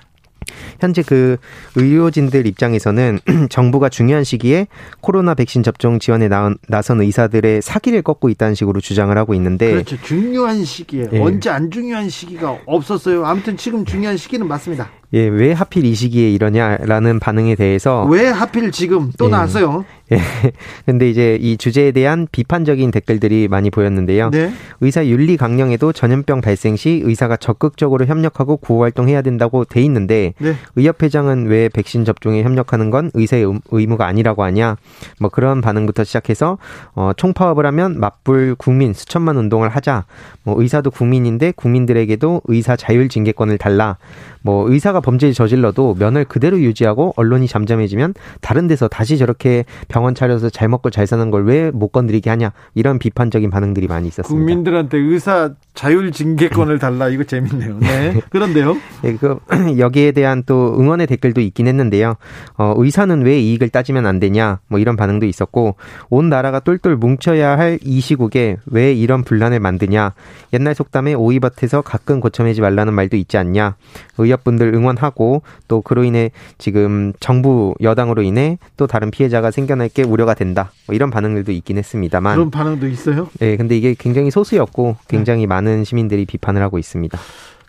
현재 그 의료진들 입장에서는 정부가 중요한 시기에 코로나 백신 접종 지원에 나선 의사들의 사기를 꺾고 있다는 식으로 주장을 하고 있는데 그렇죠. 중요한 시기에 예. 언제 안 중요한 시기가 없었어요. 아무튼 지금 중요한 시기는 맞습니다. 예, 왜 하필 이 시기에 이러냐라는 반응에 대해서 왜 하필 지금 또 예, 나왔어요? 예. 근데 이제 이 주제에 대한 비판적인 댓글들이 많이 보였는데요. 네. 의사 윤리 강령에도 전염병 발생 시 의사가 적극적으로 협력하고 구호 활동해야 된다고 돼 있는데 네. 의협 회장은 왜 백신 접종에 협력하는 건 의사의 의무가 아니라고 하냐? 뭐 그런 반응부터 시작해서 어 총파업을 하면 맞불 국민 수천만 운동을 하자. 뭐 의사도 국민인데 국민들에게도 의사 자율 징계권을 달라. 뭐 의사가 범죄를 저질러도 면을 그대로 유지하고 언론이 잠잠해지면 다른 데서 다시 저렇게 병원 차려서 잘 먹고 잘 사는 걸 왜 못 건드리게 하냐 이런 비판적인 반응들이 많이 있었습니다. 국민들한테 의사 자율 징계권을 달라 이거 재밌네요. 네. 그런데요. 네, 그 여기에 대한 또 응원의 댓글도 있긴 했는데요. 어, 의사는 왜 이익을 따지면 안 되냐 뭐 이런 반응도 있었고 온 나라가 똘똘 뭉쳐야 할 이 시국에 왜 이런 분란을 만드냐 옛날 속담에 오이밭에서 가끔 고쳐매지 말라는 말도 있지 않냐 의협 분들 응원하고 또 그로 인해 지금 정부 여당으로 인해 또 다른 피해자가 생겨날 게 우려가 된다 뭐 이런 반응들도 있긴 했습니다만 그런 반응도 있어요? 네, 근데 이게 굉장히 소수였고 굉장히 네. 많은 시민들이 비판을 하고 있습니다.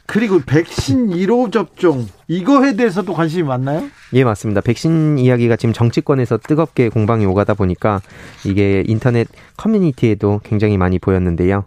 그리고 백신 1호 접종 이거에 대해서도 관심이 많나요? 예, 맞습니다. 백신 이야기가 지금 정치권에서 뜨겁게 공방이 오가다 보니까 이게 인터넷 커뮤니티에도 굉장히 많이 보였는데요.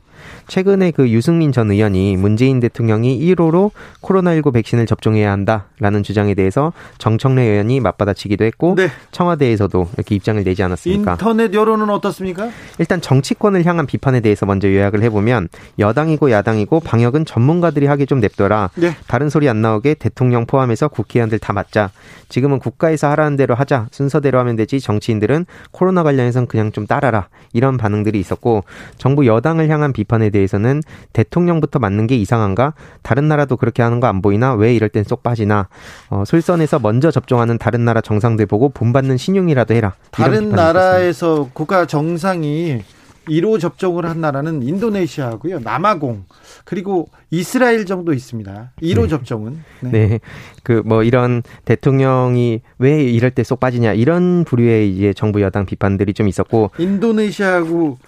최근에 그 유승민 전 의원이 문재인 대통령이 1호로 코로나19 백신을 접종해야 한다라는 주장에 대해서 정청래 의원이 맞받아치기도 했고 네. 청와대에서도 이렇게 입장을 내지 않았습니까? 인터넷 여론은 어떻습니까? 일단 정치권을 향한 비판에 대해서 먼저 요약을 해보면 여당이고 야당이고 방역은 전문가들이 하기 좀 냅둬라. 네. 다른 소리 안 나오게 대통령 포함해서 국회의원들 다 맞자. 지금은 국가에서 하라는 대로 하자. 순서대로 하면 되지. 정치인들은 코로나 관련해서는 그냥 좀 따라라. 이런 반응들이 있었고 정부 여당을 향한 비판 에 대해서는 대통령부터 맞는 게 이상한가? 다른 나라도 그렇게 하는 거 안 보이나? 왜 이럴 땐 쏙 빠지나? 어, 솔선에서 먼저 접종하는 다른 나라 정상들 보고 본받는 신용이라도 해라. 다른 나라에서 있었습니다. 국가 정상이 1호 접종을 한 나라는 인도네시아하고요. 남아공 그리고 이스라엘 정도 있습니다. 1호 네. 접종은. 네. 네. 그 뭐 이런 대통령이 왜 이럴 때 쏙 빠지냐 이런 부류의 이제 정부 여당 비판들이 좀 있었고 인도네시아하고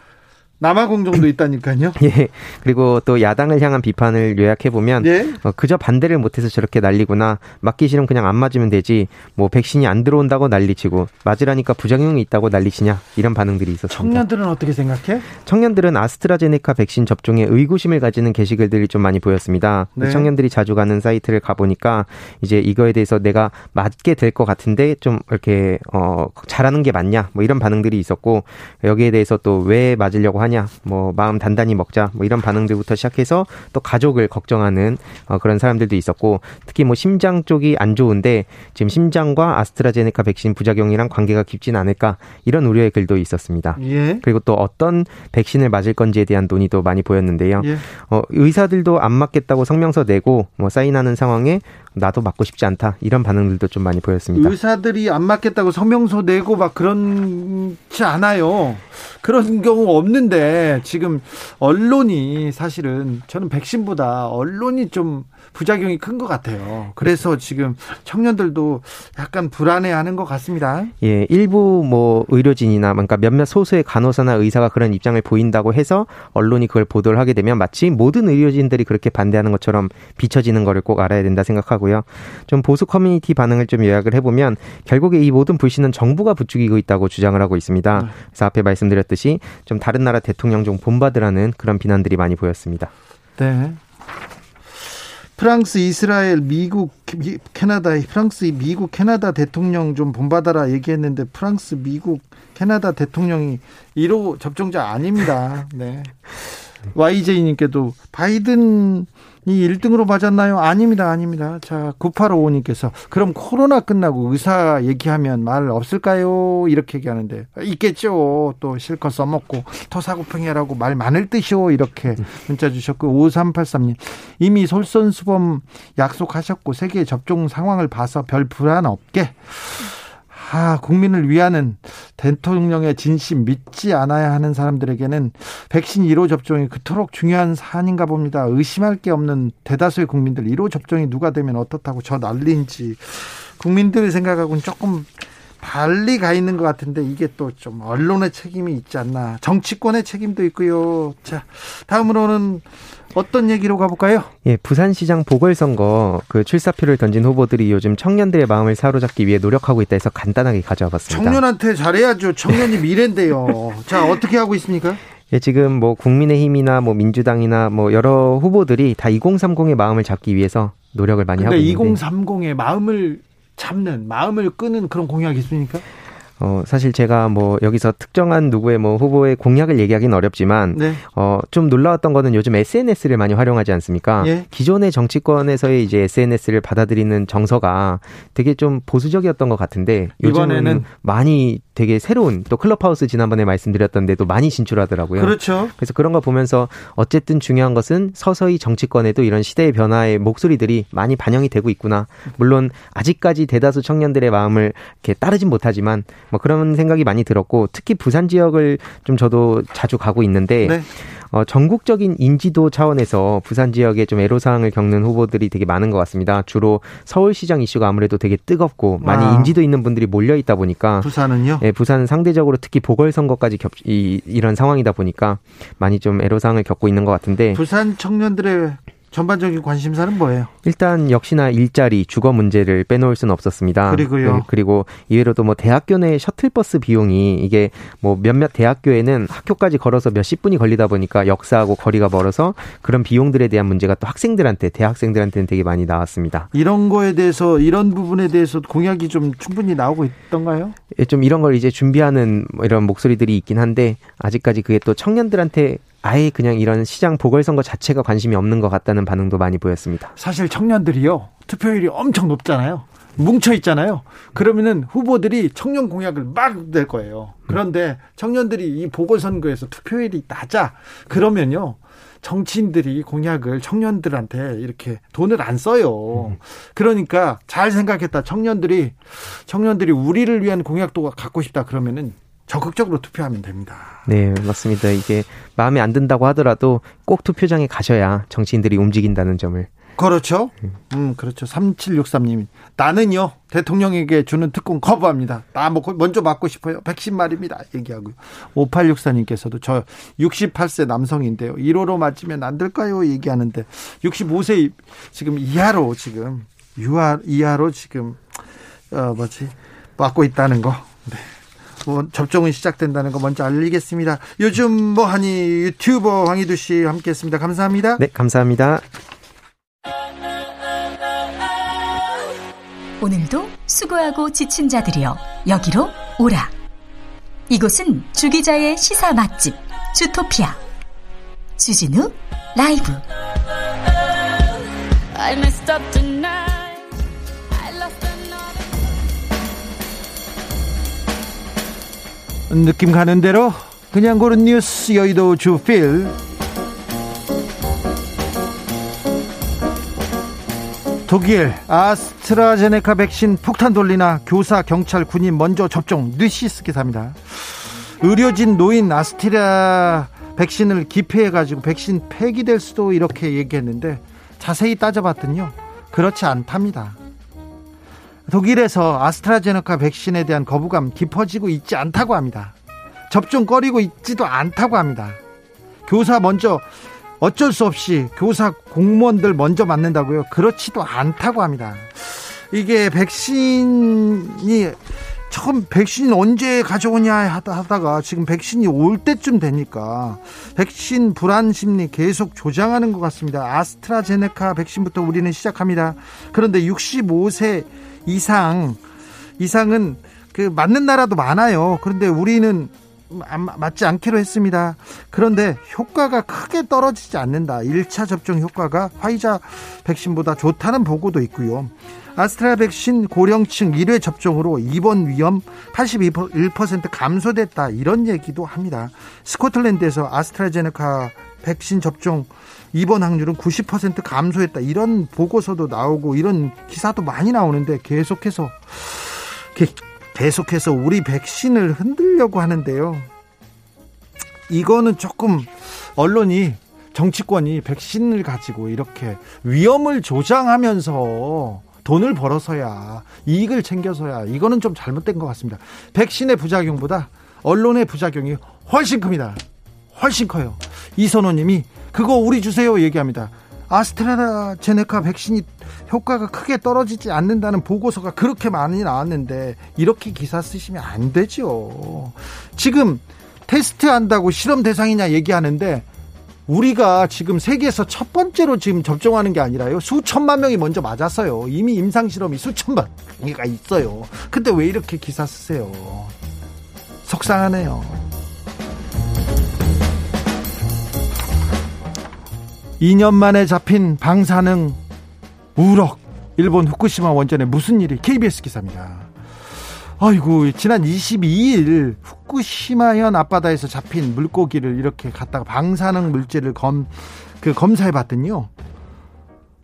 남아 공 정도 있다니까요. 예. 그리고 또 야당을 향한 비판을 요약해 보면 예? 어, 그저 반대를 못해서 저렇게 난리구나. 맞기 싫으면 그냥 안 맞으면 되지. 뭐 백신이 안 들어온다고 난리치고 맞으라니까 부작용이 있다고 난리치냐 이런 반응들이 있었습니다. 청년들은 어떻게 생각해? 청년들은 아스트라제네카 백신 접종에 의구심을 가지는 게시글들이 좀 많이 보였습니다. 네. 청년들이 자주 가는 사이트를 가 보니까 이제 이거에 대해서 내가 맞게 될 것 같은데 좀 이렇게 어 잘하는 게 맞냐 뭐 이런 반응들이 있었고 여기에 대해서 또 왜 맞으려고 하냐 하냐, 뭐 마음 단단히 먹자, 뭐 이런 반응들부터 시작해서 또 가족을 걱정하는 어, 그런 사람들도 있었고 특히 뭐 심장 쪽이 안 좋은데 지금 심장과 아스트라제네카 백신 부작용이랑 관계가 깊진 않을까 이런 우려의 글도 있었습니다. 예. 그리고 또 어떤 백신을 맞을 건지에 대한 논의도 많이 보였는데요. 예. 어, 의사들도 안 맞겠다고 성명서 내고 뭐 사인하는 상황에 나도 맞고 싶지 않다 이런 반응들도 좀 많이 보였습니다. 의사들이 안 맞겠다고 성명서 내고 막 그렇지 않아요. 그런 경우 없는데 지금 언론이 사실은 저는 백신보다 언론이 좀 부작용이 큰 것 같아요. 그래서 지금 청년들도 약간 불안해하는 것 같습니다. 예, 일부 뭐 의료진이나 그러니까 몇몇 소수의 간호사나 의사가 그런 입장을 보인다고 해서 언론이 그걸 보도를 하게 되면 마치 모든 의료진들이 그렇게 반대하는 것처럼 비춰지는 거를 꼭 알아야 된다 생각하고요. 좀 보수 커뮤니티 반응을 좀 요약을 해보면 결국에 이 모든 불신은 정부가 부추기고 있다고 주장을 하고 있습니다. 네. 그래서 앞에 말씀드렸듯이 좀 다른 나라 대통령 좀 본받으라는 그런 비난들이 많이 보였습니다. 네. 프랑스, 이스라엘, 미국, 캐나다, 프랑스, 미국, 캐나다 대통령 좀 본받아라 얘기했는데 프랑스, 미국, 캐나다 대통령이 1호 접종자 아닙니다. 네. YJ님께도 바이든 이 1등으로 맞았나요? 아닙니다. 아닙니다. 자, 9855님께서 그럼 코로나 끝나고 의사 얘기하면 말 없을까요? 이렇게 얘기하는데 있겠죠. 또 실컷 써먹고 토사구팽이라고 말 많을 듯이요. 이렇게 문자 주셨고 5383님 이미 솔선수범 약속하셨고 세계 접종 상황을 봐서 별 불안 없게 아, 국민을 위하는 대통령의 진심 믿지 않아야 하는 사람들에게는 백신 1호 접종이 그토록 중요한 사안인가 봅니다. 의심할 게 없는 대다수의 국민들 1호 접종이 누가 되면 어떻다고 저 난리인지 국민들 생각하고는 조금 달리 가 있는 것 같은데 이게 또 좀 언론의 책임이 있지 않나. 정치권의 책임도 있고요. 자, 다음으로는 어떤 얘기로 가볼까요? 예, 부산시장 보궐선거 그 출사표를 던진 후보들이 요즘 청년들의 마음을 사로잡기 위해 노력하고 있다 해서 간단하게 가져와 봤습니다. 청년한테 잘해야죠. 청년이 미래인데요. 자, 어떻게 하고 있습니까? 예, 지금 뭐 국민의힘이나 뭐 민주당이나 뭐 여러 후보들이 다 2030의 마음을 잡기 위해서 노력을 많이 하고 있는데 2030의 마음을 잡는 마음을 끄는 그런 공약이 있습니까? 어, 사실 제가 뭐 여기서 특정한 누구의 뭐 후보의 공약을 얘기하기는 어렵지만 네. 어, 좀 놀라웠던 거는 요즘 SNS를 많이 활용하지 않습니까? 예. 기존의 정치권에서의 이제 SNS를 받아들이는 정서가 되게 좀 보수적이었던 것 같은데 이번에는 많이 되게 새로운 또 클럽하우스 지난번에 말씀드렸던데도 많이 진출하더라고요. 그렇죠. 그래서 그런 거 보면서 어쨌든 중요한 것은 서서히 정치권에도 이런 시대의 변화의 목소리들이 많이 반영이 되고 있구나. 물론 아직까지 대다수 청년들의 마음을 이렇게 따르진 못하지만 뭐 그런 생각이 많이 들었고 특히 부산 지역을 좀 저도 자주 가고 있는데 네. 어, 전국적인 인지도 차원에서 부산 지역에 좀 애로사항을 겪는 후보들이 되게 많은 것 같습니다. 주로 서울시장 이슈가 아무래도 되게 뜨겁고 많이 아. 인지도 있는 분들이 몰려 있다 보니까 부산은요? 예, 부산은 상대적으로 특히 보궐선거까지 겹, 이, 이런 상황이다 보니까 많이 좀 애로사항을 겪고 있는 것 같은데 부산 청년들의 전반적인 관심사는 뭐예요? 일단 역시나 일자리, 주거 문제를 빼놓을 수는 없었습니다. 그리고요. 네, 그리고 이외로도 뭐 대학교 내 셔틀버스 비용이 이게 뭐 몇몇 대학교에는 학교까지 걸어서 몇십 분이 걸리다 보니까 역사하고 거리가 멀어서 그런 비용들에 대한 문제가 또 학생들한테 대학생들한테는 되게 많이 나왔습니다. 이런 거에 대해서 이런 부분에 대해서 공약이 좀 충분히 나오고 있던가요? 예, 좀 이런 걸 이제 준비하는 뭐 이런 목소리들이 있긴 한데 아직까지 그게 또 청년들한테 아예 그냥 이런 시장 보궐선거 자체가 관심이 없는 것 같다는 반응도 많이 보였습니다. 사실 청년들이요 투표율이 엄청 높잖아요. 뭉쳐 있잖아요. 그러면은 후보들이 청년 공약을 막 낼 거예요. 그런데 청년들이 이 보궐선거에서 투표율이 낮아 그러면요. 정치인들이 공약을 청년들한테 이렇게 돈을 안 써요. 그러니까 잘 생각했다. 청년들이 청년들이 우리를 위한 공약도 갖고 싶다 그러면은 적극적으로 투표하면 됩니다. 네, 맞습니다. 이게 마음에 안 든다고 하더라도 꼭 투표장에 가셔야 정치인들이 움직인다는 점을. 그렇죠. 음, 그렇죠. 3763님. 나는요, 대통령에게 주는 특권 거부합니다. 나 먹고, 먼저 맞고 싶어요. 백신 말입니다. 얘기하고요. 5864님께서도 저 68세 남성인데요. 1호로 맞으면 안 될까요? 얘기하는데, 65세 지금 이하로 지금, 유하, 이하로 지금, 어, 뭐지, 맞고 있다는 거. 네. 뭐 접종은 시작된다는 거 먼저 알리겠습니다. 요즘 뭐하니 유튜버 황희두 씨 함께했습니다. 감사합니다. 네, 감사합니다. 오늘도 수고하고 지친 자들이여 여기로 오라. 이곳은 주기자의 시사 맛집 주토피아 주진우 라이브. 느낌 가는 대로 그냥 고른 뉴스 여의도 주필. 독일 아스트라제네카 백신 폭탄 돌리나 교사 경찰 군인 먼저 접종 뉴시스 기사입니다. 의료진 노인 아스트라 백신을 기피해 가지고 백신 폐기될 수도 이렇게 얘기했는데 자세히 따져봤더니요. 그렇지 않답니다 독일에서 아스트라제네카 백신에 대한 거부감 깊어지고 있지 않다고 합니다. 접종 꺼리고 있지도 않다고 합니다. 교사 먼저 어쩔 수 없이 교사 공무원들 먼저 맞는다고요? 그렇지도 않다고 합니다. 이게 백신이 처음 백신 언제 가져오냐 하다가 지금 백신이 올 때쯤 되니까 백신 불안 심리 계속 조장하는 것 같습니다. 아스트라제네카 백신부터 우리는 시작합니다. 그런데 65세 이상 이상은 그 맞는 나라도 많아요. 그런데 우리는 맞지 않기로 했습니다. 그런데 효과가 크게 떨어지지 않는다. 1차 접종 효과가 화이자 백신보다 좋다는 보고도 있고요. 아스트라 백신 고령층 1회 접종으로 입원 위험 81% 감소됐다. 이런 얘기도 합니다. 스코틀랜드에서 아스트라제네카 백신 접종 입원 확률은 90% 감소했다. 이런 보고서도 나오고 이런 기사도 많이 나오는데 계속해서 계속해서 우리 백신을 흔들려고 하는데요. 이거는 조금 언론이 정치권이 백신을 가지고 이렇게 위험을 조장하면서 돈을 벌어서야 이익을 챙겨서야 이거는 좀 잘못된 것 같습니다. 백신의 부작용보다 언론의 부작용이 훨씬 큽니다. 훨씬 커요. 이선호님이 그거 우리 주세요 얘기합니다. 아스트라제네카 백신이 효과가 크게 떨어지지 않는다는 보고서가 그렇게 많이 나왔는데 이렇게 기사 쓰시면 안 되죠. 지금 테스트한다고 실험 대상이냐 얘기하는데 우리가 지금 세계에서 첫 번째로 지금 접종하는 게 아니라요. 수천만 명이 먼저 맞았어요. 이미 임상 실험이 수천만 개가 있어요. 근데 왜 이렇게 기사 쓰세요? 속상하네요. 2년 만에 잡힌 방사능 우럭 일본 후쿠시마 원전에 무슨 일이 KBS 기사입니다. 아이고 지난 22일 후쿠시마현 앞바다에서 잡힌 물고기를 이렇게 갖다가 방사능 물질을 검 그 검사해 봤더니요.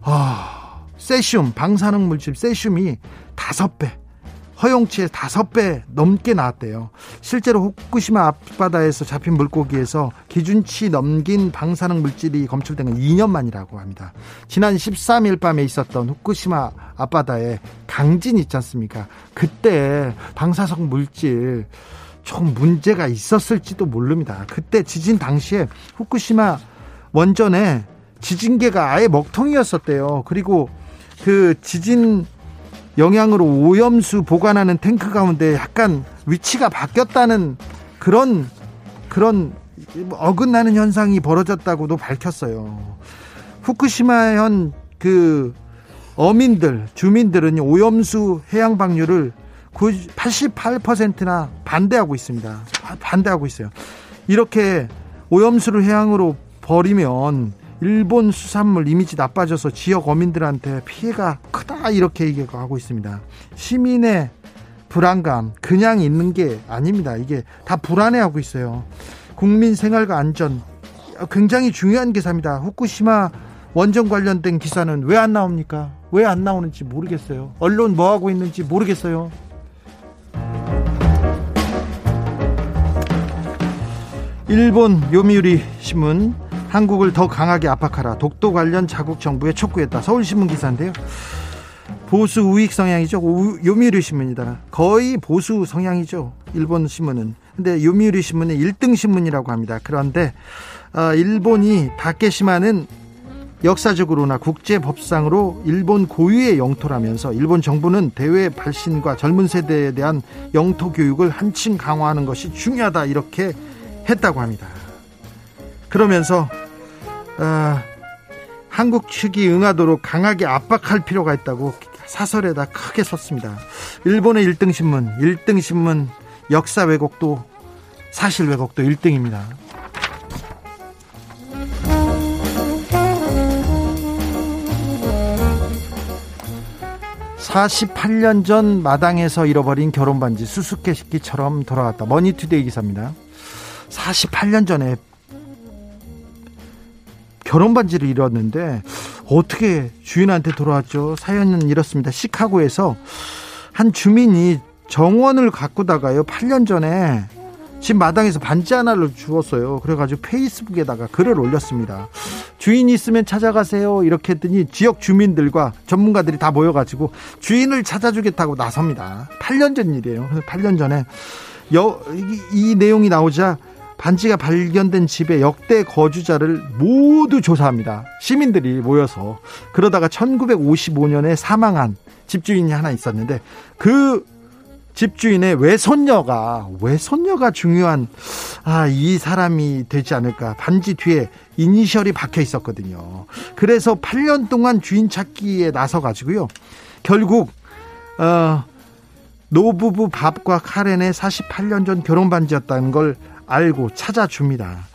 아, 세슘 방사능 물질 세슘이 다섯 배 허용치의 다섯 배 넘게 나왔대요. 실제로 후쿠시마 앞바다에서 잡힌 물고기에서 기준치 넘긴 방사능 물질이 검출된 건 2년 만이라고 합니다. 지난 13일 밤에 있었던 후쿠시마 앞바다에 강진 있지 않습니까? 그때 방사성 물질 좀 문제가 있었을지도 모릅니다. 그때 지진 당시에 후쿠시마 원전에 지진계가 아예 먹통이었었대요. 그리고 그 지진 영향으로 오염수 보관하는 탱크 가운데 약간 위치가 바뀌었다는 그런 그런 어긋나는 현상이 벌어졌다고도 밝혔어요. 후쿠시마현 그 어민들 주민들은 오염수 해양 방류를 88%나 반대하고 있습니다. 반대하고 있어요. 이렇게 오염수를 해양으로 버리면 일본 수산물 이미지 나빠져서 지역 어민들한테 피해가 크다 이렇게 얘기하고 있습니다. 시민의 불안감 그냥 있는 게 아닙니다. 이게 다 불안해하고 있어요. 국민 생활과 안전 굉장히 중요한 기사입니다. 후쿠시마 원전 관련된 기사는 왜 안 나옵니까? 왜 안 나오는지 모르겠어요. 언론 뭐 하고 있는지 모르겠어요. 일본 요미우리 신문 한국을 더 강하게 압박하라. 독도 관련 자국 정부에 촉구했다. 서울신문 기사인데요. 보수 우익 성향이죠. 요미우리 신문이다. 거의 보수 성향이죠. 일본 신문은. 근데 요미우리 신문은 1등 신문이라고 합니다. 그런데 어, 일본이 다케시마는 역사적으로나 국제 법상으로 일본 고유의 영토라면서 일본 정부는 대외 발신과 젊은 세대에 대한 영토 교육을 한층 강화하는 것이 중요하다 이렇게 했다고 합니다. 그러면서 어, 한국 측이 응하도록 강하게 압박할 필요가 있다고 사설에다 크게 썼습니다. 일본의 1등 신문, 1등 신문 역사 왜곡도 사실 왜곡도 1등입니다. 4 8년전 마당에서 잃어버린 결혼 반지 수수께끼처럼 돌아왔다. 머니투데이 기사입니다. 48년 전에 결혼 반지를 잃었는데 어떻게 주인한테 돌아왔죠? 사연은 이렇습니다. 시카고에서 한 주민이 정원을 가꾸다가요 8년 전에 집 마당에서 반지 하나를 주었어요. 그래가지고 페이스북에다가 글을 올렸습니다. 주인 있으면 찾아가세요. 이렇게 했더니 지역 주민들과 전문가들이 다 모여가지고 주인을 찾아주겠다고 나섭니다. 8년 전 일이에요. 8년 전에 여, 이, 이 내용이 나오자 반지가 발견된 집의 역대 거주자를 모두 조사합니다. 시민들이 모여서 그러다가 1955년에 사망한 집주인이 하나 있었는데 그 집주인의 외손녀가 외손녀가 중요한 아 이 사람이 되지 않을까 반지 뒤에 이니셜이 박혀 있었거든요. 그래서 8년 동안 주인 찾기에 나서 가지고요. 결국 어 노부부 밥과 카렌의 48년 전 결혼 반지였다는 걸 알고 찾아줍니다.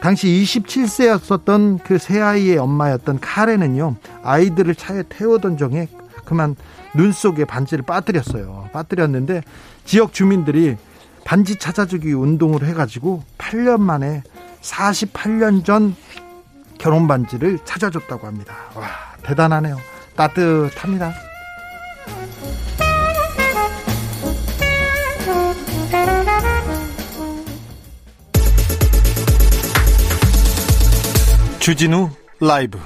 당시 27세였었던 그 새아이의 엄마였던 카레는요, 아이들을 차에 태우던 중에 그만 눈 속에 반지를 빠뜨렸어요. 빠뜨렸는데 지역 주민들이 반지 찾아주기 운동을 해가지고 8년 만에 48년 전 결혼 반지를 찾아줬다고 합니다. 와, 대단하네요. 따뜻합니다. 주진우 라이브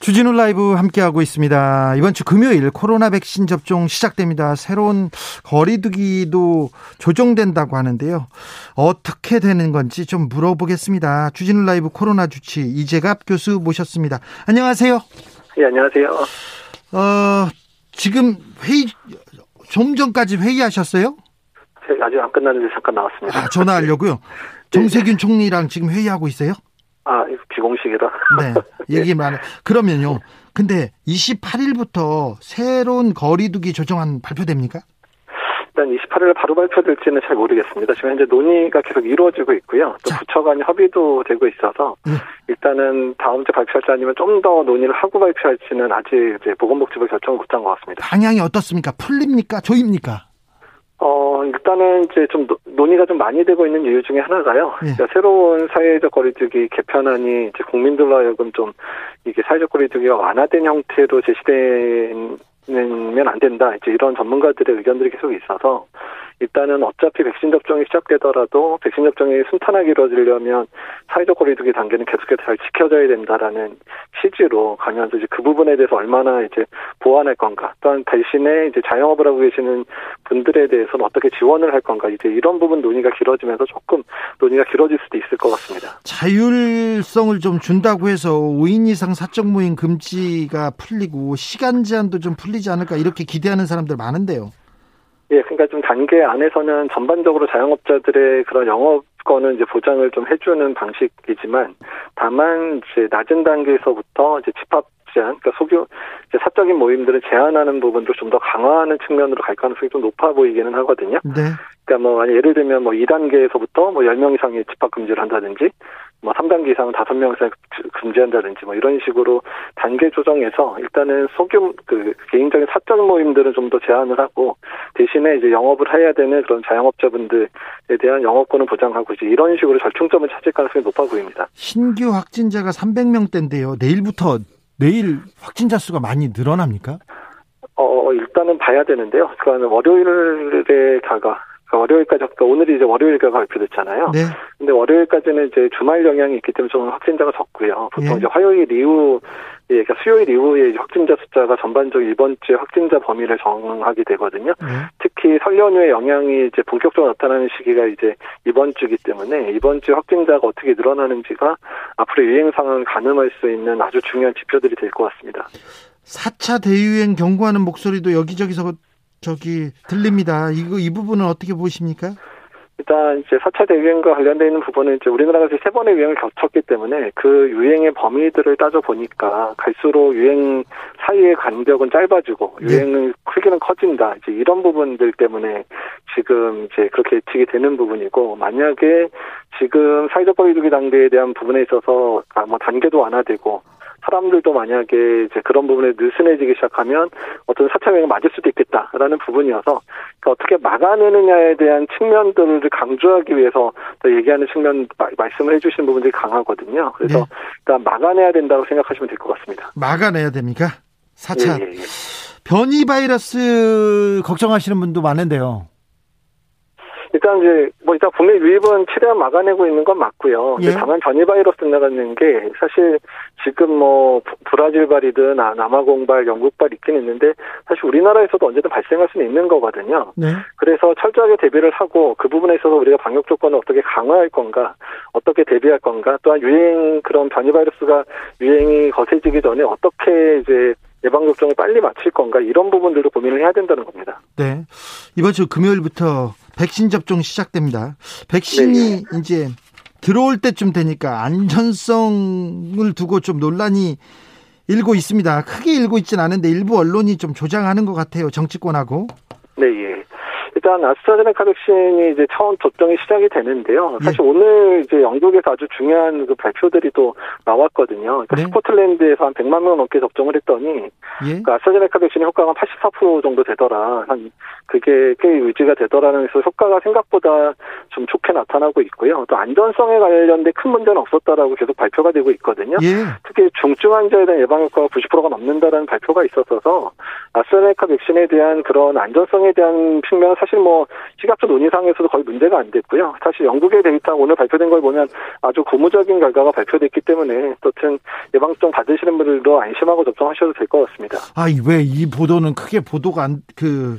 주진우 라이브 함께하고 있습니다. 이번 주 금요일 코로나 백신 접종 시작됩니다. 새로운 거리두기도 조정된다고 하는데요. 어떻게 되는 건지 좀 물어보겠습니다. 주진우 라이브 코로나 주치 이재갑 교수 모셨습니다. 안녕하세요. 예, 안녕하세요. 어, 지금 회의, 좀 전까지 회의하셨어요? 아직 안 끝났는데 잠깐 나왔습니다. 아, 전화하려고요? 정세균 총리랑 지금 회의하고 있어요? 아, 비공식이다. 네. 얘기만. 그러면요. 근데 28일부터 새로운 거리두기 조정안 발표됩니까? 일단 28일 바로 발표될지는 잘 모르겠습니다. 지금 현재 논의가 계속 이루어지고 있고요. 또 자. 부처 간이 협의도 되고 있어서 네. 일단은 다음 주에 발표할지 아니면 좀 더 논의를 하고 발표할지는 아직 이제 보건복지부 결정을 못한 것 같습니다. 방향이 어떻습니까? 풀립니까? 조입니까? 어, 일단은 이제 좀 논의가 좀 많이 되고 있는 이유 중에 하나가요. 예. 그러니까 새로운 사회적 거리두기 개편안이 이제 국민들로 하여금 좀 이게 사회적 거리두기가 완화된 형태로 제시된 면안 된다. 이제 이런 전문가들의 의견들이 계속 있어서 일단은 어차피 백신 접종이 시작되더라도 백신 접종이 순탄하게 이루어지려면 사회적 거리두기 단계는 계속해서 잘 지켜져야 된다라는 취지로 가면서 이제 그 부분에 대해서 얼마나 이제 보완할 건가 또한 대신에 이제 자영업을 하고 계시는 분들에 대해서는 어떻게 지원을 할 건가 이제 이런 부분 논의가 길어지면서 조금 논의가 길어질 수도 있을 것 같습니다. 자율성을 좀 준다고 해서 5인 이상 사적 모임 금지가 풀리고 시간 제한도 좀 풀리지 않을까 이렇게 기대하는 사람들 많은데요. 예, 그러니까 좀 단계 안에서는 전반적으로 자영업자들의 그런 영업권을 이제 보장을 좀 해주는 방식이지만 다만 이제 낮은 단계에서부터 이제 집합 제한, 그러니까 소규 사적인 모임들을 제한하는 부분도 좀 더 강화하는 측면으로 갈 가능성이 좀 높아 보이기는 하거든요. 네. 그러니까 뭐 예를 들면 뭐 2단계에서부터 뭐 10명 이상의 집합 금지를 한다든지 뭐 3단계 이상은 5명 이상 금지한다든지 뭐 이런 식으로 단계 조정해서 일단은 소규모 그 개인적인 사적 모임들은 좀 더 제한을 하고 대신에 이제 영업을 해야 되는 그런 자영업자분들에 대한 영업권을 보장하고 이제 이런 식으로 절충점을 찾을 가능성이 높아 보입니다. 신규 확진자가 300명대인데요. 내일부터 내일 확진자 수가 많이 늘어납니까? 어, 일단은 봐야 되는데요. 그러니까 월요일에 가가 그러니까 월요일까지 그러니까 오늘이 이제 월요일가 발표됐잖아요. 네. 근데 월요일까지는 이제 주말 영향이 있기 때문에 좀 확진자가 적고요. 보통 네. 이제 화요일 이후 예, 그러니까 수요일 이후에 확진자 숫자가 전반적으로 이번 주에 확진자 범위를 정하게 되거든요. 네. 특히 설 연휴의 영향이 이제 본격적으로 나타나는 시기가 이제 이번 주기 때문에 이번 주 확진자가 어떻게 늘어나는지가 앞으로 유행 상황을 가늠할 수 있는 아주 중요한 지표들이 될 것 같습니다. 4차 대유행 경고하는 목소리도 여기저기서 저기 들립니다. 이거 이 부분은 어떻게 보십니까? 일단 이제 4차 대유행과 관련되어 있는 부분은 이제 우리나라가 세 번의 유행을 겹쳤기 때문에 그 유행의 범위들을 따져 보니까 갈수록 유행 사이의 간격은 짧아지고 네. 유행의 크기는 커진다. 이제 이런 부분들 때문에 지금 이제 그렇게 예측이 되는 부분이고 만약에 지금 사회적 거리두기 단계에 대한 부분에 있어서 아, 뭐 단계도 완화되고 사람들도 만약에 이제 그런 부분에 느슨해지기 시작하면 어떤 사차 유행을 맞을 수도 있겠다라는 부분이어서 그러니까 어떻게 막아내느냐에 대한 측면들을 강조하기 위해서 또 얘기하는 측면 말씀을 해주시는 부분들이 강하거든요. 그래서 네. 그러니까 막아내야 된다고 생각하시면 될 것 같습니다. 막아내야 됩니까? 4차 예, 예, 예. 변이 바이러스 걱정하시는 분도 많은데요. 일단 이제 뭐 일단 국내 유입은 최대한 막아내고 있는 건 맞고요. 예. 다만 변이 바이러스 나가는 게 사실 지금 뭐 브라질발이든 남아공발, 영국발 있긴 있는데 사실 우리나라에서도 언제든 발생할 수는 있는 거거든요. 네. 그래서 철저하게 대비를 하고 그 부분에 있어서 우리가 방역 조건을 어떻게 강화할 건가, 어떻게 대비할 건가, 또한 유행 그런 변이 바이러스가 유행이 거세지기 전에 어떻게 이제 예방 접종을 빨리 마칠 건가 이런 부분들도 고민을 해야 된다는 겁니다. 네. 이번 주 금요일부터 백신 접종 시작됩니다. 백신이 네. 이제 들어올 때쯤 되니까 안전성을 두고 좀 논란이 일고 있습니다. 크게 일고 있지는 않은데 일부 언론이 좀 조장하는 것 같아요. 정치권하고. 네, 예. 일단 아스트라제네카 백신이 이제 처음 접종이 시작이 되는데요. 사실 예. 오늘 이제 영국에서 아주 중요한 그 발표들이 또 나왔거든요. 그러니까 네. 스코틀랜드에서 한 100만 명 넘게 접종을 했더니 예. 그 아스트라제네카 백신의 효과가 84% 정도 되더라. 한 그게 꽤 유지가 되더라는 그래서 효과가 생각보다 좀 좋게 나타나고 있고요. 또 안전성에 관련된 큰 문제는 없었다라고 계속 발표가 되고 있거든요. 예. 특히 중증 환자에 대한 예방 효과가 90%가 넘는다라는 발표가 있었어서 아스트라제네카 백신에 대한 그런 안전성에 대한 측면은 사실 뭐 시각적 논의상에서도 거의 문제가 안 됐고요. 사실 영국의 데이터 오늘 발표된 걸 보면 아주 고무적인 결과가 발표됐기 때문에 어쨌든 예방접종 받으시는 분들도 안심하고 접종하셔도 될 것 같습니다. 아, 왜 이 보도는 크게 보도가 안, 그,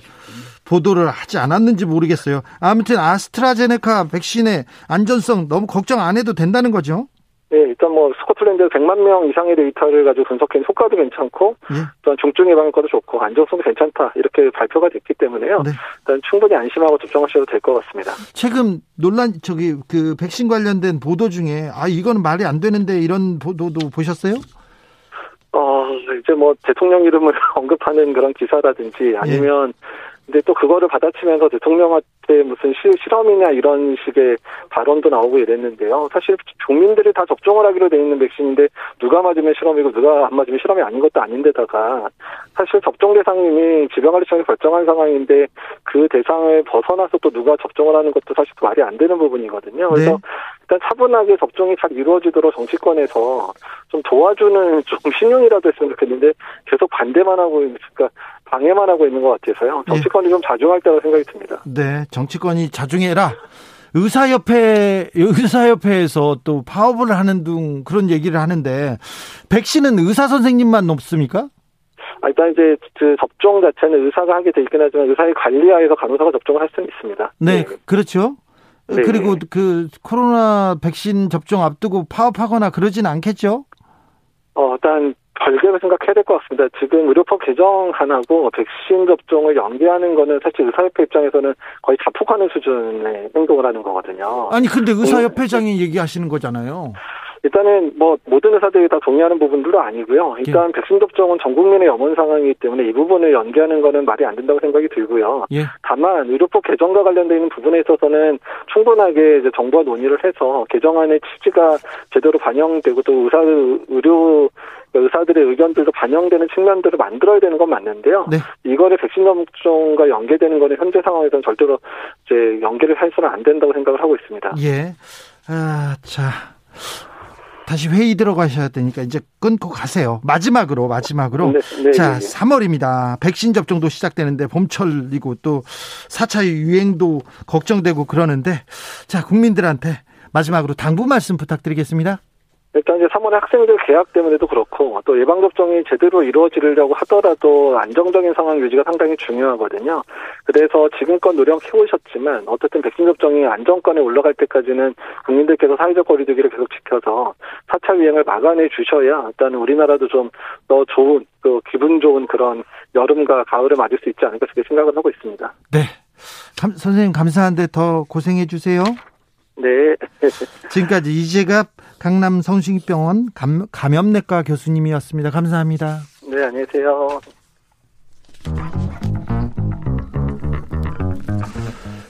보도를 하지 않았는지 모르겠어요. 아무튼 아스트라제네카 백신의 안전성 너무 걱정 안 해도 된다는 거죠? 네, 일단 뭐 스코틀랜드 100만 명 이상의 데이터를 가지고 분석한 효과도 괜찮고, 예. 또한 중증 예방 효과도 좋고 안정성도 괜찮다 이렇게 발표가 됐기 때문에요. 네. 일단 충분히 안심하고 접종하셔도 될 것 같습니다. 최근 논란 저기 그 백신 관련된 보도 중에 아 이거는 말이 안 되는데 이런 보도도 보셨어요? 어 이제 뭐 대통령 이름을 언급하는 그런 기사라든지 아니면 예. 근데 또 그거를 받아치면서 대통령한테 무슨 시, 실험이냐 이런 식의 발언도 나오고 이랬는데요. 사실 국민들이 다 접종을 하기로 돼 있는 백신인데 누가 맞으면 실험이고 누가 안 맞으면 실험이 아닌 것도 아닌데다가 사실 접종 대상님이 질병관리청이 결정한 상황인데 그 대상을 벗어나서 또 누가 접종을 하는 것도 사실 말이 안 되는 부분이거든요. 그래서 네. 일단 차분하게 접종이 잘 이루어지도록 정치권에서 좀 도와주는 좀 신용이라도 했으면 좋겠는데 계속 반대만 하고 있으니까 방해만 하고 있는 것 같아서요. 네. 정치권이 네. 좀 자중할 때라고 생각이 듭니다. 네, 정치권이 자중해라. 의사협회 의사협회에서 또 파업을 하는 등 그런 얘기를 하는데 백신은 의사 선생님만 높습니까? 아, 일단 이제 그 접종 자체는 의사가 하게 돼 있긴 하지만 의사의 관리하에서 간호사가 접종을 할 수는 있습니다. 네, 네. 그렇죠. 네. 그리고 그 코로나 백신 접종 앞두고 파업하거나 그러진 않겠죠? 어, 일단 별개로 생각해야 될 것 같습니다. 지금 의료법 개정안하고 백신 접종을 연기하는 거는 사실 의사협회 입장에서는 거의 자폭하는 수준의 행동을 하는 거거든요. 아니 근데 의사협회장이 음. 얘기하시는 거잖아요. 일단은 뭐 모든 의사들이 다 동의하는 부분들은 아니고요. 일단 예. 백신 접종은 전 국민의 염원 상황이기 때문에 이 부분을 연기하는 거는 말이 안 된다고 생각이 들고요. 예. 다만 의료법 개정과 관련되어 있는 부분에 있어서는 충분하게 이제 정부와 논의를 해서 개정안의 취지가 제대로 반영되고 또 의사 의료 의사들의 의견들도 반영되는 측면들을 만들어야 되는 건 맞는데요. 네. 이거를 백신 접종과 연계되는 거는 현재 상황에서는 절대로 이제 연계를 해서는 안 된다고 생각을 하고 있습니다. 예. 아, 자. 다시 회의 들어가셔야 되니까 이제 끊고 가세요. 마지막으로 마지막으로 네, 네, 자 네, 3월입니다. 백신 접종도 시작되는데 봄철이고 또 4차 유행도 걱정되고 그러는데 자 국민들한테 마지막으로 당부 말씀 부탁드리겠습니다. 일단 이제 3월에 학생들 개학 때문에도 그렇고 또 예방 접종이 제대로 이루어지려고 하더라도 안정적인 상황 유지가 상당히 중요하거든요. 그래서 지금껏 노력해 오셨지만 어쨌든 백신 접종이 안정권에 올라갈 때까지는 국민들께서 사회적 거리두기를 계속 지켜서 4차 유행을 막아내 주셔야 일단 우리나라도 좀 더 좋은 또 기분 좋은 그런 여름과 가을을 맞을 수 있지 않을까 그렇게 생각을 하고 있습니다. 네. 감, 선생님 감사한데 더 고생해 주세요. 네. 지금까지 이재갑 강남 성심병원 감, 감염내과 교수님이었습니다. 감사합니다. 네, 안녕하세요.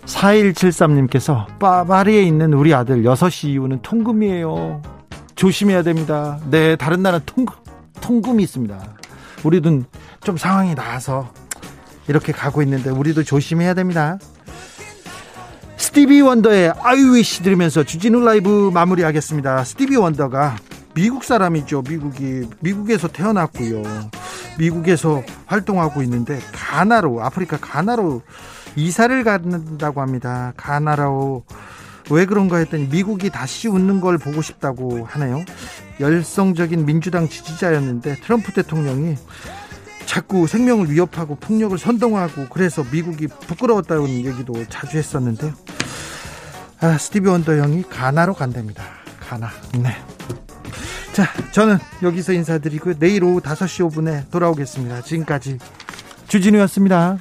4173님께서 파리에 있는 우리 아들 6시 이후는 통금이에요. 조심해야 됩니다. 네, 다른 나라 통금, 통금이 있습니다. 우리도 좀 상황이 나아서 이렇게 가고 있는데 우리도 조심해야 됩니다. 스티비 원더의 아이위시 들으면서 주진우 라이브 마무리하겠습니다. 스티비 원더가 미국 사람이죠. 미국이 미국에서 태어났고요. 미국에서 활동하고 있는데 가나로 아프리카 가나로 이사를 간다고 합니다. 가나로 왜 그런가 했더니 미국이 다시 웃는 걸 보고 싶다고 하네요. 열성적인 민주당 지지자였는데 트럼프 대통령이 자꾸 생명을 위협하고 폭력을 선동하고 그래서 미국이 부끄러웠다는 얘기도 자주 했었는데요. 아, 스티비 원더 형이 가나로 간답니다. 가나. 네. 자, 저는 여기서 인사드리고 내일 오후 5시 5분에 돌아오겠습니다. 지금까지 주진우였습니다.